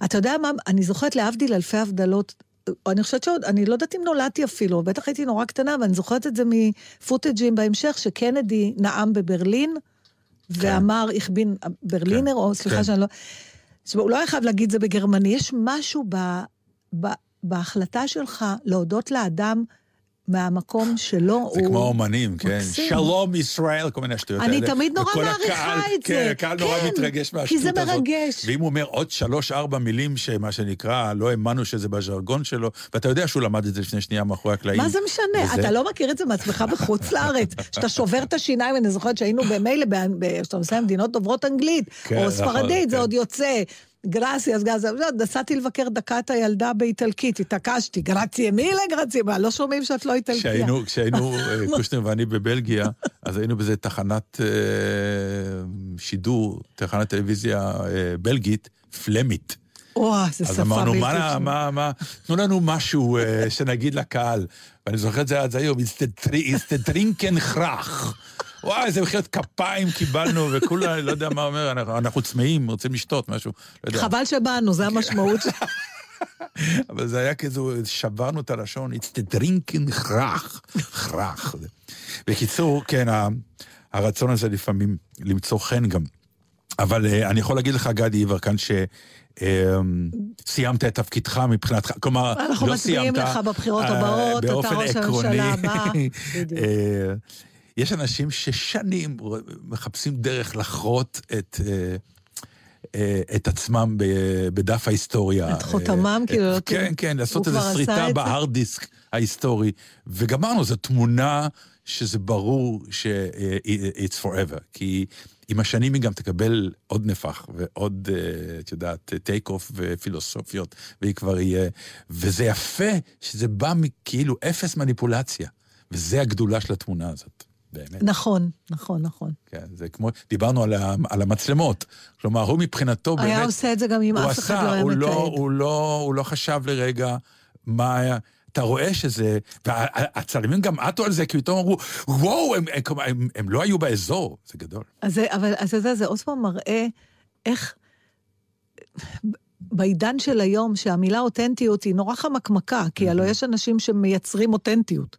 אתה יודע מה, אני זוכרת להבדיל אלפי הבדלות, אני חושבת שעוד, אני לא יודעת אם נולדתי אפילו, בטח הייתי נורא קטנה, ואני זוכרת את זה מפוטג'ים בהמשך, שקנדי נאם בברלין, ואמר, איך בין ברלינר, כן, או סליחה כן. שאני לא... הוא לא חייב להגיד זה בגרמני, יש משהו ב, ב, בהחלטה שלך להודות לאדם מהמקום שלו. זה הוא... כמו אומנים, כן? מקסים. שלום ישראל, כל מיני השטויות אני האלה. תמיד נורא מעריכה הקהל- את זה. כן, הקהל נורא כן, מתרגש כי מהשטות זה הזאת. מרגש. ואם הוא אומר עוד שלוש-ארבע מילים שמה שנקרא, לא האמנו שזה בז'רגון שלו, ואתה יודע שהוא למד את זה לפני שנייה מאחורי הקלעים. מה זה משנה? וזה- אתה לא מכיר את זה מעצמך בחוץ לארץ. שאתה שובר את השיניים, אני זוכרת שהיינו במילא, כשאתה נוסע במדינות דוברות אנגלית, כן, או נכון, ספרדית, זה כן. עוד יוצא. גרסיאס, גז, נסעתי לבקר דקה את הילדה באיטלקית, התעקשתי, גרציה מילה, גרציה, מה, לא שומעים שאת לא איטלקיה. כשהיינו, כשהיינו, אה, קושנר ואני בבלגיה, אז היינו באיזה תחנת אה, שידור, תחנת טלוויזיה אה, בלגית, פלמית. וואו, זו שפה אז אמרנו, בלתי מה. מה, מה, תנו לנו משהו שנגיד לקהל. ואני זוכר את זה עד היום, איסטטרינקן חרך. וואי, איזה מחיאות כפיים קיבלנו, וכולה, לא יודע מה אומר, אנחנו, אנחנו צמאים, רוצים לשתות משהו, לא יודע. חבל שבאנו, זה המשמעות. אבל זה היה כזה, שברנו את הלשון, איסטטרינקן חרך, חרך. בקיצור, כן, הרצון הזה לפעמים למצוא חן גם. אבל אה, אני יכול להגיד לך, גדי יברקן, שסיימת את תפקידך מבחינתך, כלומר, אנחנו לא מצביעים סיימת, לך בבחירות אה, הבאות, אתה ראש. הממשלה הבא. יש אנשים ששנים מחפשים דרך לחרות את... אה, אה, את עצמם בדף ההיסטוריה. את חותמם, אה, כאילו, את- כן, כן, לעשות איזו זה? בהארד דיסק ההיסטורי. וגמרנו, זו תמונה שזה ברור ש-it's forever. כי עם השנים היא גם תקבל עוד נפח ועוד, את יודעת, טייק אוף ופילוסופיות, והיא כבר יהיה... וזה יפה שזה בא מכאילו אפס מניפולציה. וזה הגדולה של התמונה הזאת, באמת. נכון, נכון, נכון. כן, זה כמו, דיברנו על, ה, על המצלמות. כלומר, הוא מבחינתו באמת... היה עושה את זה גם אם הוא אף אחד עשה, לא היה הוא לא, מתעד. הוא, לא, הוא לא חשב לרגע מה היה... אתה רואה שזה... והצלמים גם עטו על זה, כי פתאום אמרו, וואו, הם, הם, הם, הם, הם לא היו באזור. זה גדול. אז זה, אבל אז יודע, זה עוד פעם מראה איך בעידן של היום, שהמילה אותנטיות היא נורא חמקמקה, כי הלוא יש אנשים שמייצרים אותנטיות,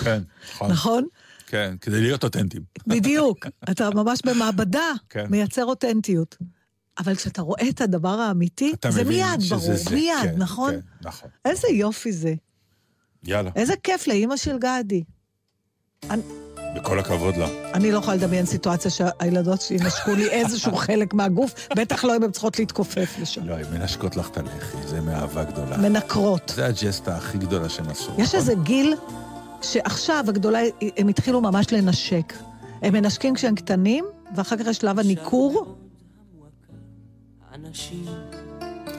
כן, נכון. נכון? כן, כדי להיות אותנטיים. בדיוק. אתה ממש במעבדה כן. מייצר אותנטיות. אבל כשאתה רואה את הדבר האמיתי, זה מיד ברור, זה. מיד, כן, נכון? כן, נכון. איזה יופי זה. יאללה, איזה כיף לאימא של גדי. וכל הכבוד לה. אני לא יכולה לדמיין סיטואציה שהילדות שלי ינשקו לי איזשהו חלק מהגוף, בטח לא אם הן צריכות להתכופף לשם. לא, הן מנשקות לך את הלחי, זה מאהבה גדולה. מנקרות. זה הג'סטה הכי גדולה שהן עשו. יש נכון? איזה גיל שעכשיו הגדולה, הם התחילו ממש לנשק. הם מנשקים כשהם קטנים, ואחר כך יש שלב הניכור.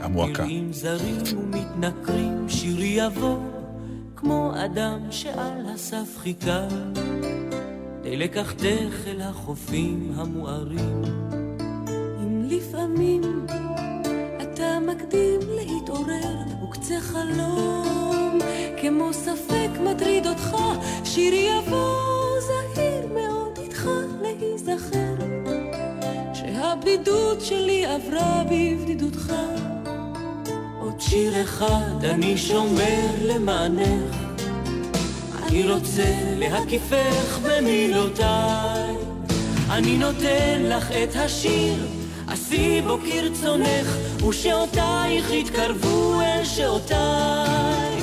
המועקה. נראים זרים ומתנכרים, שירי יבוא כמו אדם שעל הסף חיכה, די לקחתך אל החופים המוארים. אם לפעמים אתה מקדים להתעורר, וקצה חלום כמו ספק מטריד אותך, שירי יבוא זהיר מאוד איתך להיזכר. שהבדידות שלי עברה בבדידותך. עוד שיר אחד אני שומר למענך, אני רוצה להקיפך במילותיי. אני נותן לך את השיר, עשי בו כרצונך, ושעותייך יתקרבו אל שעותיי.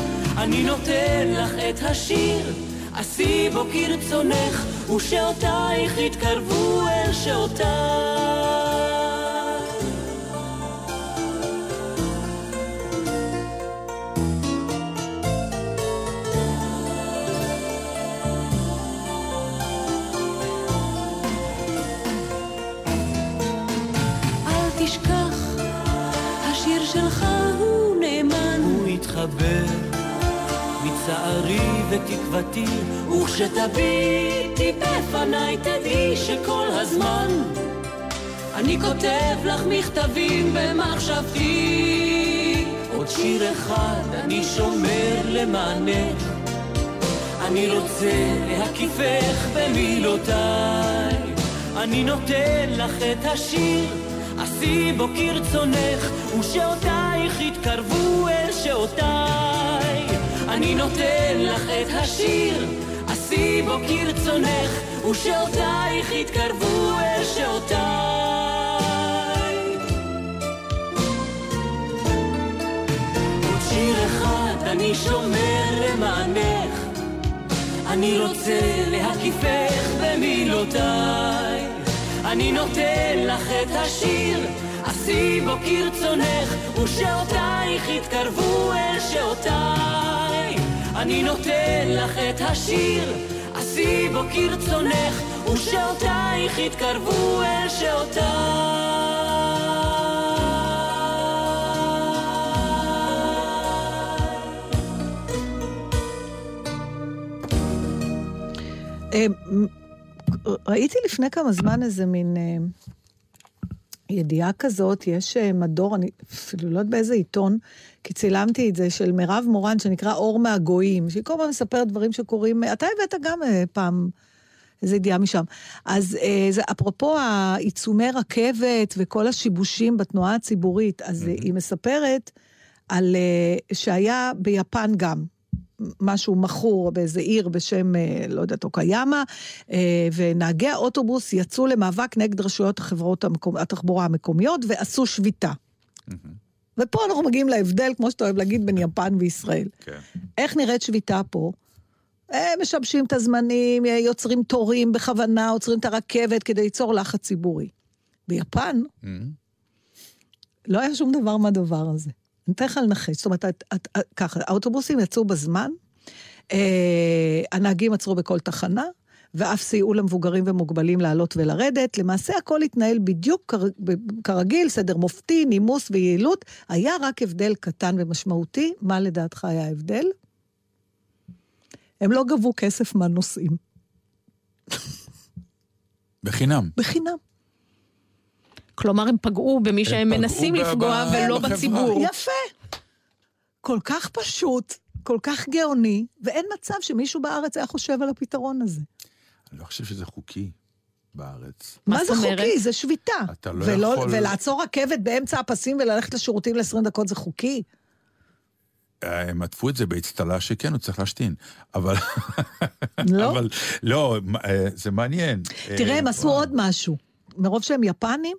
אני נותן לך את השיר, עשי בו כרצונך, ושעותייך יתקרבו אל שעותיי. אל תשכח, השיר שלך הוא נאמן. הוא יתחבר מצערי ותקוותי, וכשתביטי בפניי תדעי שכל הזמן אני כותב לך מכתבים במחשבתי. עוד שיר אחד אני שומר למענך, אני רוצה להקיפך במילותיי. אני נותן לך את השיר, עשי בו כרצונך, ושעותייך יתקרבו אל שעותיי. אני נותן לך את השיר, עשי בו כרצונך, ושעותייך יתקרבו אל שעותיי. עוד שיר אחד אני שומר למענך, אני רוצה להקיפך במילותיי. אני נותן לך את השיר, עשי בו כרצונך, ושעותייך יתקרבו אל שעותיי. אני נותן לך את השיר, עשי בו כרצונך, ושעותייך יתקרבו אל שעותיי. אה, ראיתי לפני כמה זמן איזה מין אה, ידיעה כזאת, יש אה, מדור, אני אפילו לא יודעת באיזה עיתון, כי צילמתי את זה, של מירב מורן, שנקרא אור מהגויים, שהיא כל הזמן מספרת דברים שקורים, אתה הבאת גם אה, פעם איזו ידיעה משם. אז אה, זה אפרופו העיצומי רכבת וכל השיבושים בתנועה הציבורית, אז אה, היא מספרת על אה, שהיה ביפן גם. משהו מכור באיזה עיר בשם, אה, לא יודעת, אוקיאמה, אה, ונהגי האוטובוס יצאו למאבק נגד רשויות החברות המקומ... התחבורה המקומיות ועשו שביתה. ופה אנחנו מגיעים להבדל, כמו שאתה אוהב להגיד, בין יפן וישראל. כן. איך נראית שביתה פה? הם משבשים את הזמנים, יוצרים תורים בכוונה, עוצרים את הרכבת כדי ליצור לחץ ציבורי. ביפן לא היה שום דבר מהדבר הזה. אני אתן לך לנחש, זאת אומרת, את, את, את, ככה, האוטובוסים יצאו בזמן, אה, הנהגים עצרו בכל תחנה, ואף סייעו למבוגרים ומוגבלים לעלות ולרדת. למעשה הכל התנהל בדיוק כר, כרגיל, סדר מופתי, נימוס ויעילות. היה רק הבדל קטן ומשמעותי. מה לדעתך היה ההבדל? הם לא גבו כסף מהנוסעים. בחינם. בחינם. כלומר, הם פגעו במי שהם מנסים לפגוע ולא. בציבור. יפה. כל כך פשוט, כל כך גאוני, ואין מצב שמישהו בארץ היה חושב על הפתרון הזה. אני לא חושב שזה חוקי בארץ. מה זה? חוקי? זה שביתה. אתה לא ולא, יכול- ולעצור רכבת באמצע הפסים וללכת לשירותים ל-20 דקות זה חוקי? אה, הם עטפו את זה באצטלה שכן, הוא צריך להשתין. אבל... לא? אבל לא, אה, זה מעניין. תראה, אה, הם עשו וואו. עוד משהו. מרוב שהם יפנים,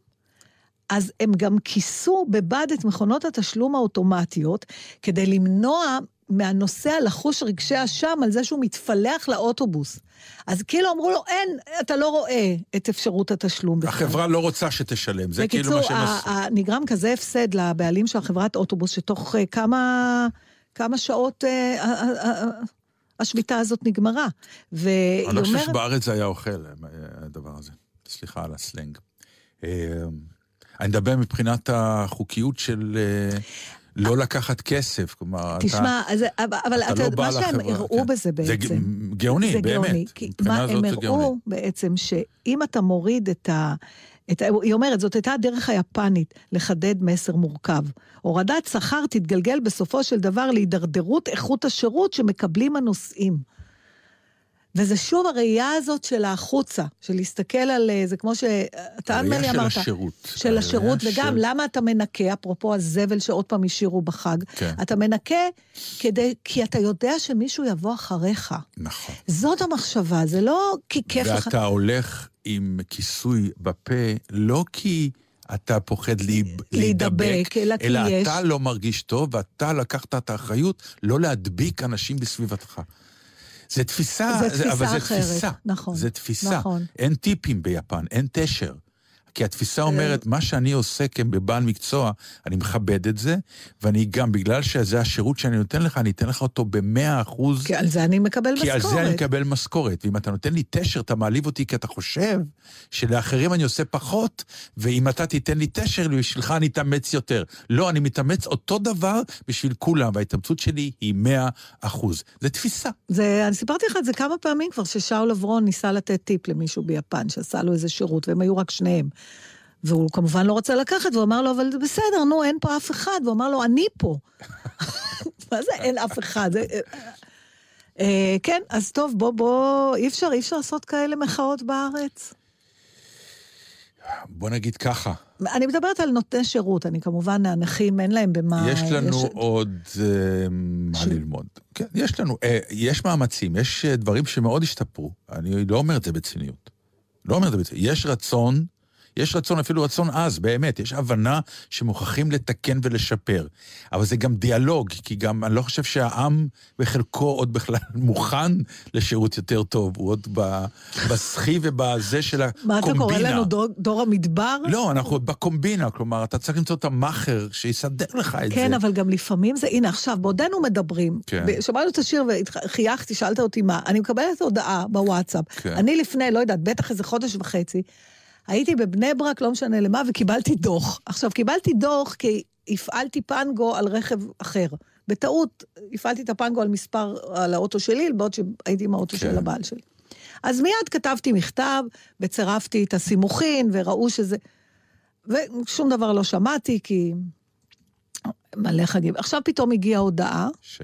אז הם גם כיסו בבד את מכונות התשלום האוטומטיות, כדי למנוע מהנוסע לחוש רגשי אשם על זה שהוא מתפלח לאוטובוס. אז כאילו אמרו לו, אין, אתה לא רואה את אפשרות התשלום בכלל. החברה לא רוצה שתשלם, זה כאילו מה שהם בקיצור, עשו. ה- נגרם כזה הפסד לבעלים של החברת אוטובוס, שתוך אה, כמה, כמה שעות אה, ה- ה- ה- השביתה הזאת נגמרה. והיא אני לא חושב אומרת... שבארץ זה היה אוכל, אה, הדבר הזה. סליחה על הסלנג. אני מדבר מבחינת החוקיות של אה, לא לקחת כסף, כלומר, אתה... תשמע, אז, אבל אתה אתה לא בא מה שהם לחברה, הראו כן. בזה זה בעצם. ג- גאוני, זה באמת. גאוני, כי מה הם זה הראו. בעצם, שאם אתה מוריד את ה... את. היא אומרת, זאת הייתה הדרך היפנית לחדד מסר מורכב. הורדת שכר תתגלגל בסופו של דבר להידרדרות איכות השירות שמקבלים הנוסעים. וזה שוב הראייה הזאת של החוצה, של להסתכל על... אה, זה כמו שאתה נדמה לי הראייה אמרת. של השירות. של השירות, הראייה וגם של- למה אתה מנקה, אפרופו הזבל שעוד פעם השאירו בחג, כן. אתה מנקה כדי, כי אתה יודע שמישהו יבוא אחריך. נכון. זאת המחשבה, זה לא כי כיף לך. ואתה הולך עם כיסוי בפה, לא כי אתה פוחד להידבק, להידבק, אלא אלא יש- אתה לא מרגיש טוב, ואתה לקחת את האחריות לא להדביק אנשים בסביבתך. זה תפיסה, זה תפיסה אבל זה אחרת, תפיסה. נכון, זה תפיסה. נכון. אין טיפים ביפן, אין תשר. כי התפיסה אומרת, מה שאני עושה כבעל מקצוע, אני מכבד את זה, ואני גם, בגלל שזה השירות שאני נותן לך, אני אתן לך אותו במאה אחוז. כי על זה אני מקבל כי על משכורת. זה אני מקבל משכורת, ואם אתה נותן לי תשר, אתה מעליב אותי כי אתה חושב שלאחרים אני עושה פחות, ואם אתה תיתן לי תשר, בשבילך אני אתאמץ יותר. לא, אני מתאמץ אותו דבר בשביל כולם, וההתאמצות שלי היא 100 אחוז. זה תפיסה. זה, אני סיפרתי לך את זה כמה פעמים כבר, ששאול אברון ניסה לתת טיפ למישהו ביפן, שעשה לו איזה שירות, והם היו רק שניהם. והוא כמובן לא רצה לקחת, והוא אמר לו, אבל בסדר, נו, אין פה אף אחד. והוא אמר לו, אני פה. מה זה אין אף אחד? זה... אה, כן, אז טוב, בוא, בוא, אי אפשר, אי אפשר לעשות כאלה מחאות בארץ. בוא נגיד ככה, אני מדברת על נותני שירות, אני כמובן, הנכים, אין להם במה... יש לנו עוד אה, מה ש- ללמוד. כן, יש לנו, אה, יש מאמצים, יש אה, דברים שמאוד השתפרו. אני לא אומר את זה בציניות. לא אומר את זה בציניות. יש רצון, יש רצון, אפילו רצון עז, באמת. יש הבנה שמוכרחים לתקן ולשפר. אבל זה גם דיאלוג, כי גם אני לא חושב שהעם בחלקו עוד בכלל מוכן לשירות יותר טוב. הוא עוד ב- בסחי ובזה של הקומבינה. מה אתה קורא לנו דור, דור המדבר? לא, אנחנו עוד בקומבינה, כלומר, אתה צריך למצוא את המאכר שיסדר לך את זה. כן, אבל גם לפעמים זה, הנה עכשיו, בעודנו מדברים, כן. שמענו את השיר וחייכתי, שאלת אותי מה, אני מקבלת הודעה בוואטסאפ. כן. אני לפני, לא יודעת, בטח איזה חודש וחצי, הייתי בבני ברק, לא משנה למה, וקיבלתי דוח. עכשיו, קיבלתי דוח כי הפעלתי פנגו על רכב אחר. בטעות הפעלתי את הפנגו על מספר, על האוטו שלי, בעוד שהייתי עם האוטו כן. של הבעל שלי. אז מיד כתבתי מכתב, וצירפתי את הסימוכין, וראו שזה... ושום דבר לא שמעתי, כי... מלא חגים. עכשיו פתאום הגיעה הודעה, ש...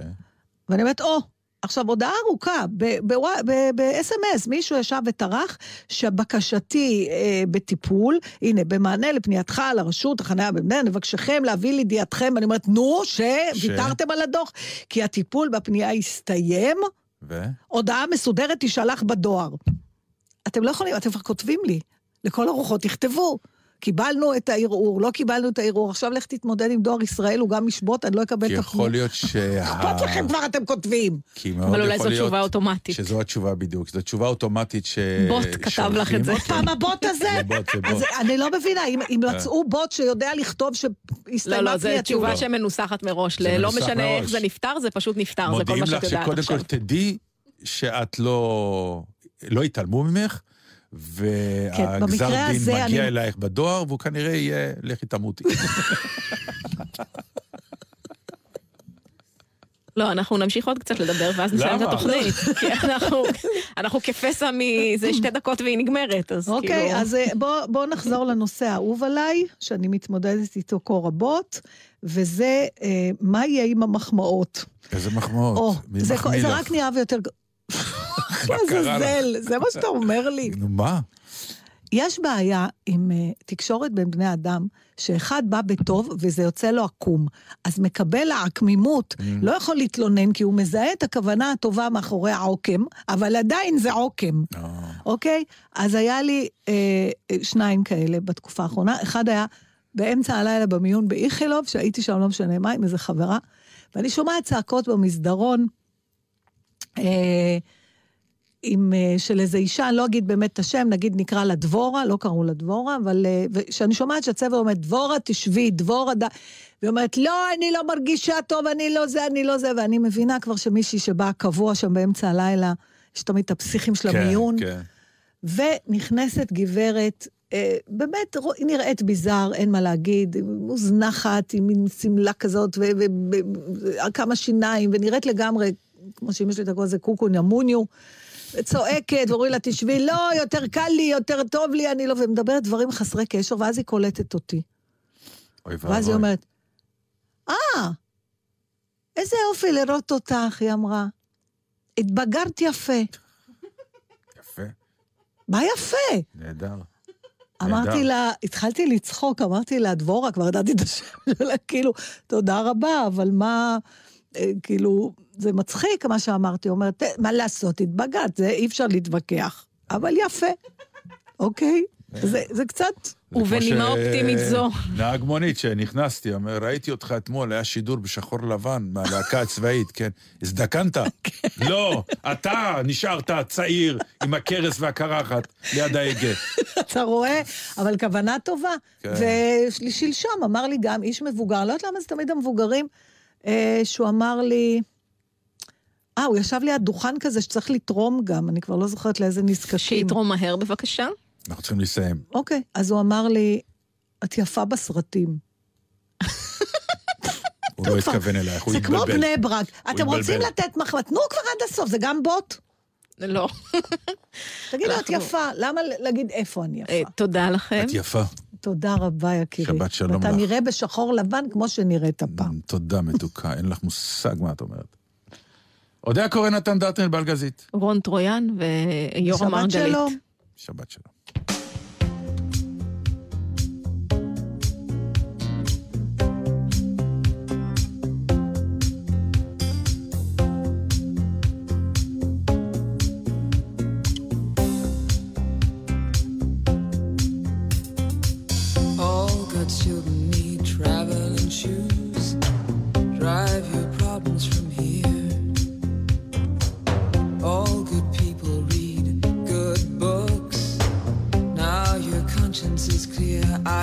ואני אומרת, או, עכשיו הודעה ארוכה, ב-SMS, מישהו ישב וטרח שבקשתי אה, בטיפול, הנה, במענה לפנייתך לרשות, החניה בבני, נבקשכם להביא לידיעתכם, אני אומרת, נו, שוויתרתם על הדוח, כי הטיפול בפנייה הסתיים, ו? הודעה מסודרת תישלח בדואר. אתם לא יכולים, אתם כבר כותבים לי, לכל הרוחות, תכתבו. קיבלנו את הערעור, לא קיבלנו את הערעור, עכשיו לך תתמודד עם דואר ישראל, הוא גם ישבות, אני לא אקבל כי את יכול להיות שה... אכפת לכם כבר, אתם כותבים. כי מאוד אבל אולי זו תשובה אוטומטית. שזו התשובה בדיוק, זו תשובה אוטומטית ש... בוט כתב לך את זה. שולחים. פעם הבוט הזה? זה בוט, זה אז בוט. אני לא מבינה, אם, אם מצאו בוט שיודע לכתוב לא, שהסתיימה לא, זו פנייתי, תשובה לא. שמנוסחת מראש. זה לא משנה איך. זה נפתר, זה פשוט נפתר, זה כל מודיעים מה שאת לך יודעת שקודם עכשיו. כל תדעי שאת לא... לא יתעלמו ממך, והגזר במקרה דין מגיע אני- אלייך בדואר, והוא כנראה יהיה, לכי תמותי. לא, אנחנו נמשיך עוד קצת לדבר, ואז נסיים את? התוכנית. כי אנחנו- אנחנו כפסע מזה שתי דקות והיא נגמרת, אז כאילו... אוקיי, אז אה, בוא, בוא נחזור לנושא האהוב עליי, שאני מתמודדת איתו כה רבות, וזה אה, מה יהיה עם המחמאות. איזה מחמאות. או, מי זה, מחמיא זה לך? רק נהיה ויותר... לעזאזל, זה מה שאתה אומר לי. נו, מה? יש בעיה עם uh, תקשורת בין בני אדם, שאחד בא בטוב וזה יוצא לו עקום. אז מקבל העקמימות, Mm. לא יכול להתלונן, כי הוא מזהה את הכוונה הטובה מאחורי העוקם, אבל עדיין זה עוקם, אה, אוקיי? אז היה לי אה, שניים כאלה בתקופה האחרונה. אחד היה באמצע הלילה במיון באיכילוב, שהייתי שם, לא משנה מה, עם איזה חברה, ואני שומעת צעקות במסדרון. אה, עם, אה, של איזו אישה, אני לא אגיד באמת את השם, נגיד נקרא לה דבורה, לא קראו לה דבורה, אבל כשאני שומעת שהצוות אומר, דבורה, תשבי, דבורה, ד... והיא אומרת, לא, אני לא מרגישה טוב, אני לא זה, אני לא זה, ואני מבינה כבר שמישהי שבאה קבוע שם באמצע הלילה, יש תמיד את הפסיכים של כן, המיון, כן. ונכנסת גברת, אה, באמת, היא נראית ביזאר, אין מה להגיד, מוזנחת, עם מין שמלה כזאת, וכמה שיניים, ונראית לגמרי, כמו שאמא שלי תקרא לזה קוקו נמוניו, וצועקת, ואומרים לה, תשבי, לא, יותר קל לי, יותר טוב לי, אני לא, ומדברת דברים חסרי קשר, ואז היא קולטת אותי. אוי ואז היא ואבוי. אומרת, אה, איזה יופי לראות אותך, היא אמרה. התבגרת יפה. יפה, מה יפה? נהדר. אמרתי. לה, התחלתי לצחוק, אמרתי לה, דבורה, כבר ידעתי את השם שלה, כאילו, תודה רבה, אבל מה, כאילו, זה מצחיק מה שאמרתי, אומרת, "אה, מה לעשות, התבגרת, זה אי אפשר להתווכח, אבל יפה, אוקיי? זה, זה קצת, זה כמו ובנימה ש- אופטימית זו. נהג מונית שנכנסתי, אומר, ראיתי אותך אתמול, היה שידור בשחור לבן מהלהקה הצבאית, כן. הזדקנת? כן. לא, אתה נשארת צעיר עם הכרס והקרחת ליד ההגה. אתה רואה, אבל כוונה טובה. כן. ושלשום אמר לי גם איש מבוגר, לא יודעת למה זה תמיד המבוגרים, אה, שהוא אמר לי, אה, הוא ישב ליד דוכן כזה שצריך לתרום גם, אני כבר לא זוכרת לאיזה נזקקים. שיתרום מהר בבקשה. אנחנו צריכים לסיים. אוקיי, אז הוא אמר לי, את יפה בסרטים. הוא לא התכוון אלייך, הוא זה כמו התבלבל. בני ברק. אתם התבלבל. רוצים לתת מחמאה, תנו כבר עד הסוף, זה גם בוט? לא. תגידו, את יפה, למה להגיד איפה אני אה, יפה? תודה לכם. את יפה. תודה רבה, יקירי. שבת שלום ואתה לך. נראה בשחור לבן כמו שנראית פעם. תודה, מתוקה, אין לך מושג מה את אומרת. אודיה קורא נתן דטנר בלגזית. רון טרויאן ויורם שבת מרגלית. שלום. שבת שלום.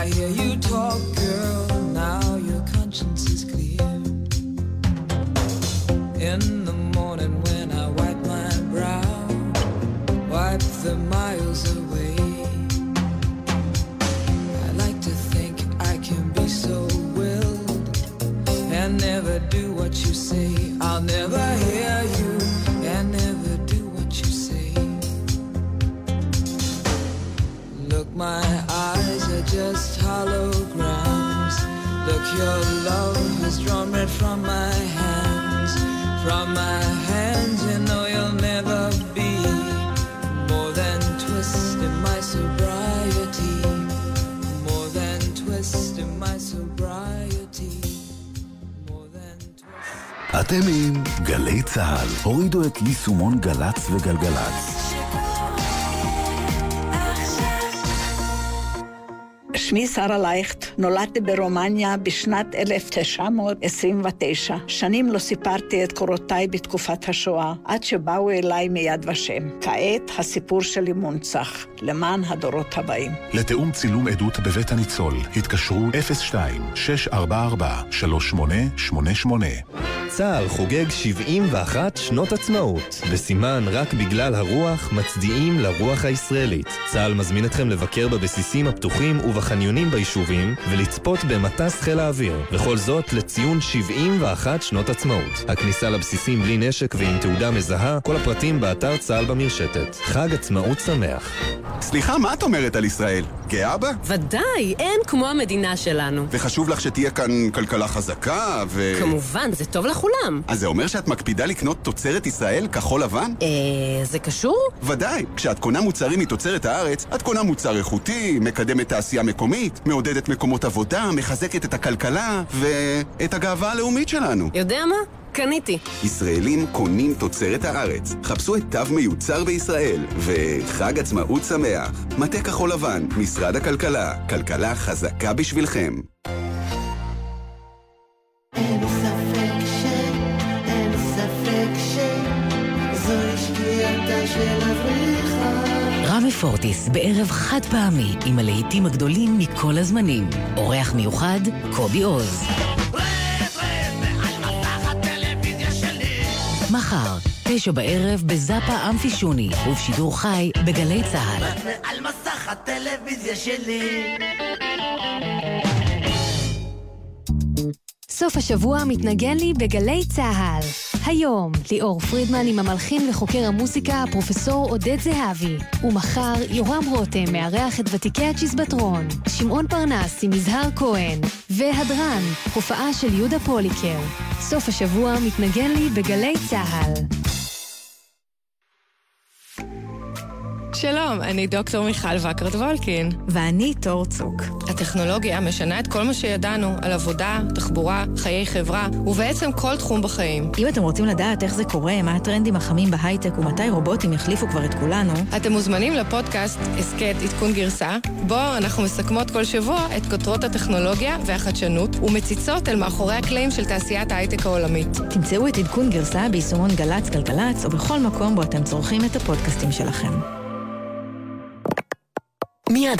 I hear you אתם עם גלי צה"ל. הורידו את יישומון גל"צ וגלגלצ. שמי שרה לייכט, נולדתי ברומניה בשנת 1929. שנים לא סיפרתי את קורותיי בתקופת השואה, עד שבאו אליי מיד ושם. כעת הסיפור שלי מונצח, למען הדורות הבאים. לתיאום צילום עדות בבית הניצול, התקשרו 02-644-3888. צה"ל חוגג 71 שנות עצמאות. בסימן רק בגלל הרוח, מצדיעים לרוח הישראלית. צה"ל מזמין אתכם לבקר בבסיסים הפתוחים ובחניונים ביישובים, ולצפות במטס חיל האוויר. וכל זאת לציון 71 שנות עצמאות. הכניסה לבסיסים בלי נשק ועם תעודה מזהה, כל הפרטים באתר צה"ל במרשתת. חג עצמאות שמח. סליחה, מה את אומרת על ישראל? גאה בה? ודאי, אין כמו המדינה שלנו. וחשוב לך שתהיה כאן כלכלה חזקה ו... כמובן, זה טוב לכולם. אז זה אומר שאת מקפידה לקנות תוצרת ישראל כחול לבן? אה, זה קשור? ודאי, כשאת קונה מוצרים מתוצרת הארץ, את קונה מוצר איכותי, מקדמת תעשייה מקומית, מעודדת מקומות עבודה, מחזקת את הכלכלה ואת הגאווה הלאומית שלנו. יודע מה? קניתי. ישראלים קונים תוצרת הארץ. חפשו את תו מיוצר בישראל, וחג עצמאות שמח. מטה כחול לבן, משרד הכלכלה, כלכלה חזקה בשבילכם. של פורטיס בערב חד פעמי עם הלהיטים הגדולים מכל הזמנים. אורח מיוחד, קובי עוז. מחר, תשע בערב בזאפה אמפי שוני, ובשידור חי בגלי צה"ל. על מסך הטלוויזיה שלי. סוף השבוע מתנגן לי בגלי צה"ל. היום, ליאור פרידמן עם המלחין וחוקר המוסיקה, הפרופסור עודד זהבי. ומחר, יורם רותם מארח את ותיקי הצ'יזבטרון. שמעון פרנס עם יזהר כהן. והדרן, הופעה של יהודה פוליקר. סוף השבוע מתנגן לי בגלי צה"ל. שלום, אני דוקטור מיכל וקרת וולקין. ואני תור צוק. הטכנולוגיה משנה את כל מה שידענו על עבודה, תחבורה, חיי חברה, ובעצם כל תחום בחיים. אם אתם רוצים לדעת איך זה קורה, מה הטרנדים החמים בהייטק ומתי רובוטים יחליפו כבר את כולנו, אתם מוזמנים לפודקאסט הסכת עדכון גרסה, בו אנחנו מסכמות כל שבוע את כותרות הטכנולוגיה והחדשנות, ומציצות אל מאחורי הקלעים של תעשיית ההייטק העולמית. תמצאו את עדכון גרסה ביישומון גל"צ, גלגלצ, או בכל מקום בו אתם צורכים את הפודקאסטים שלכם. מיד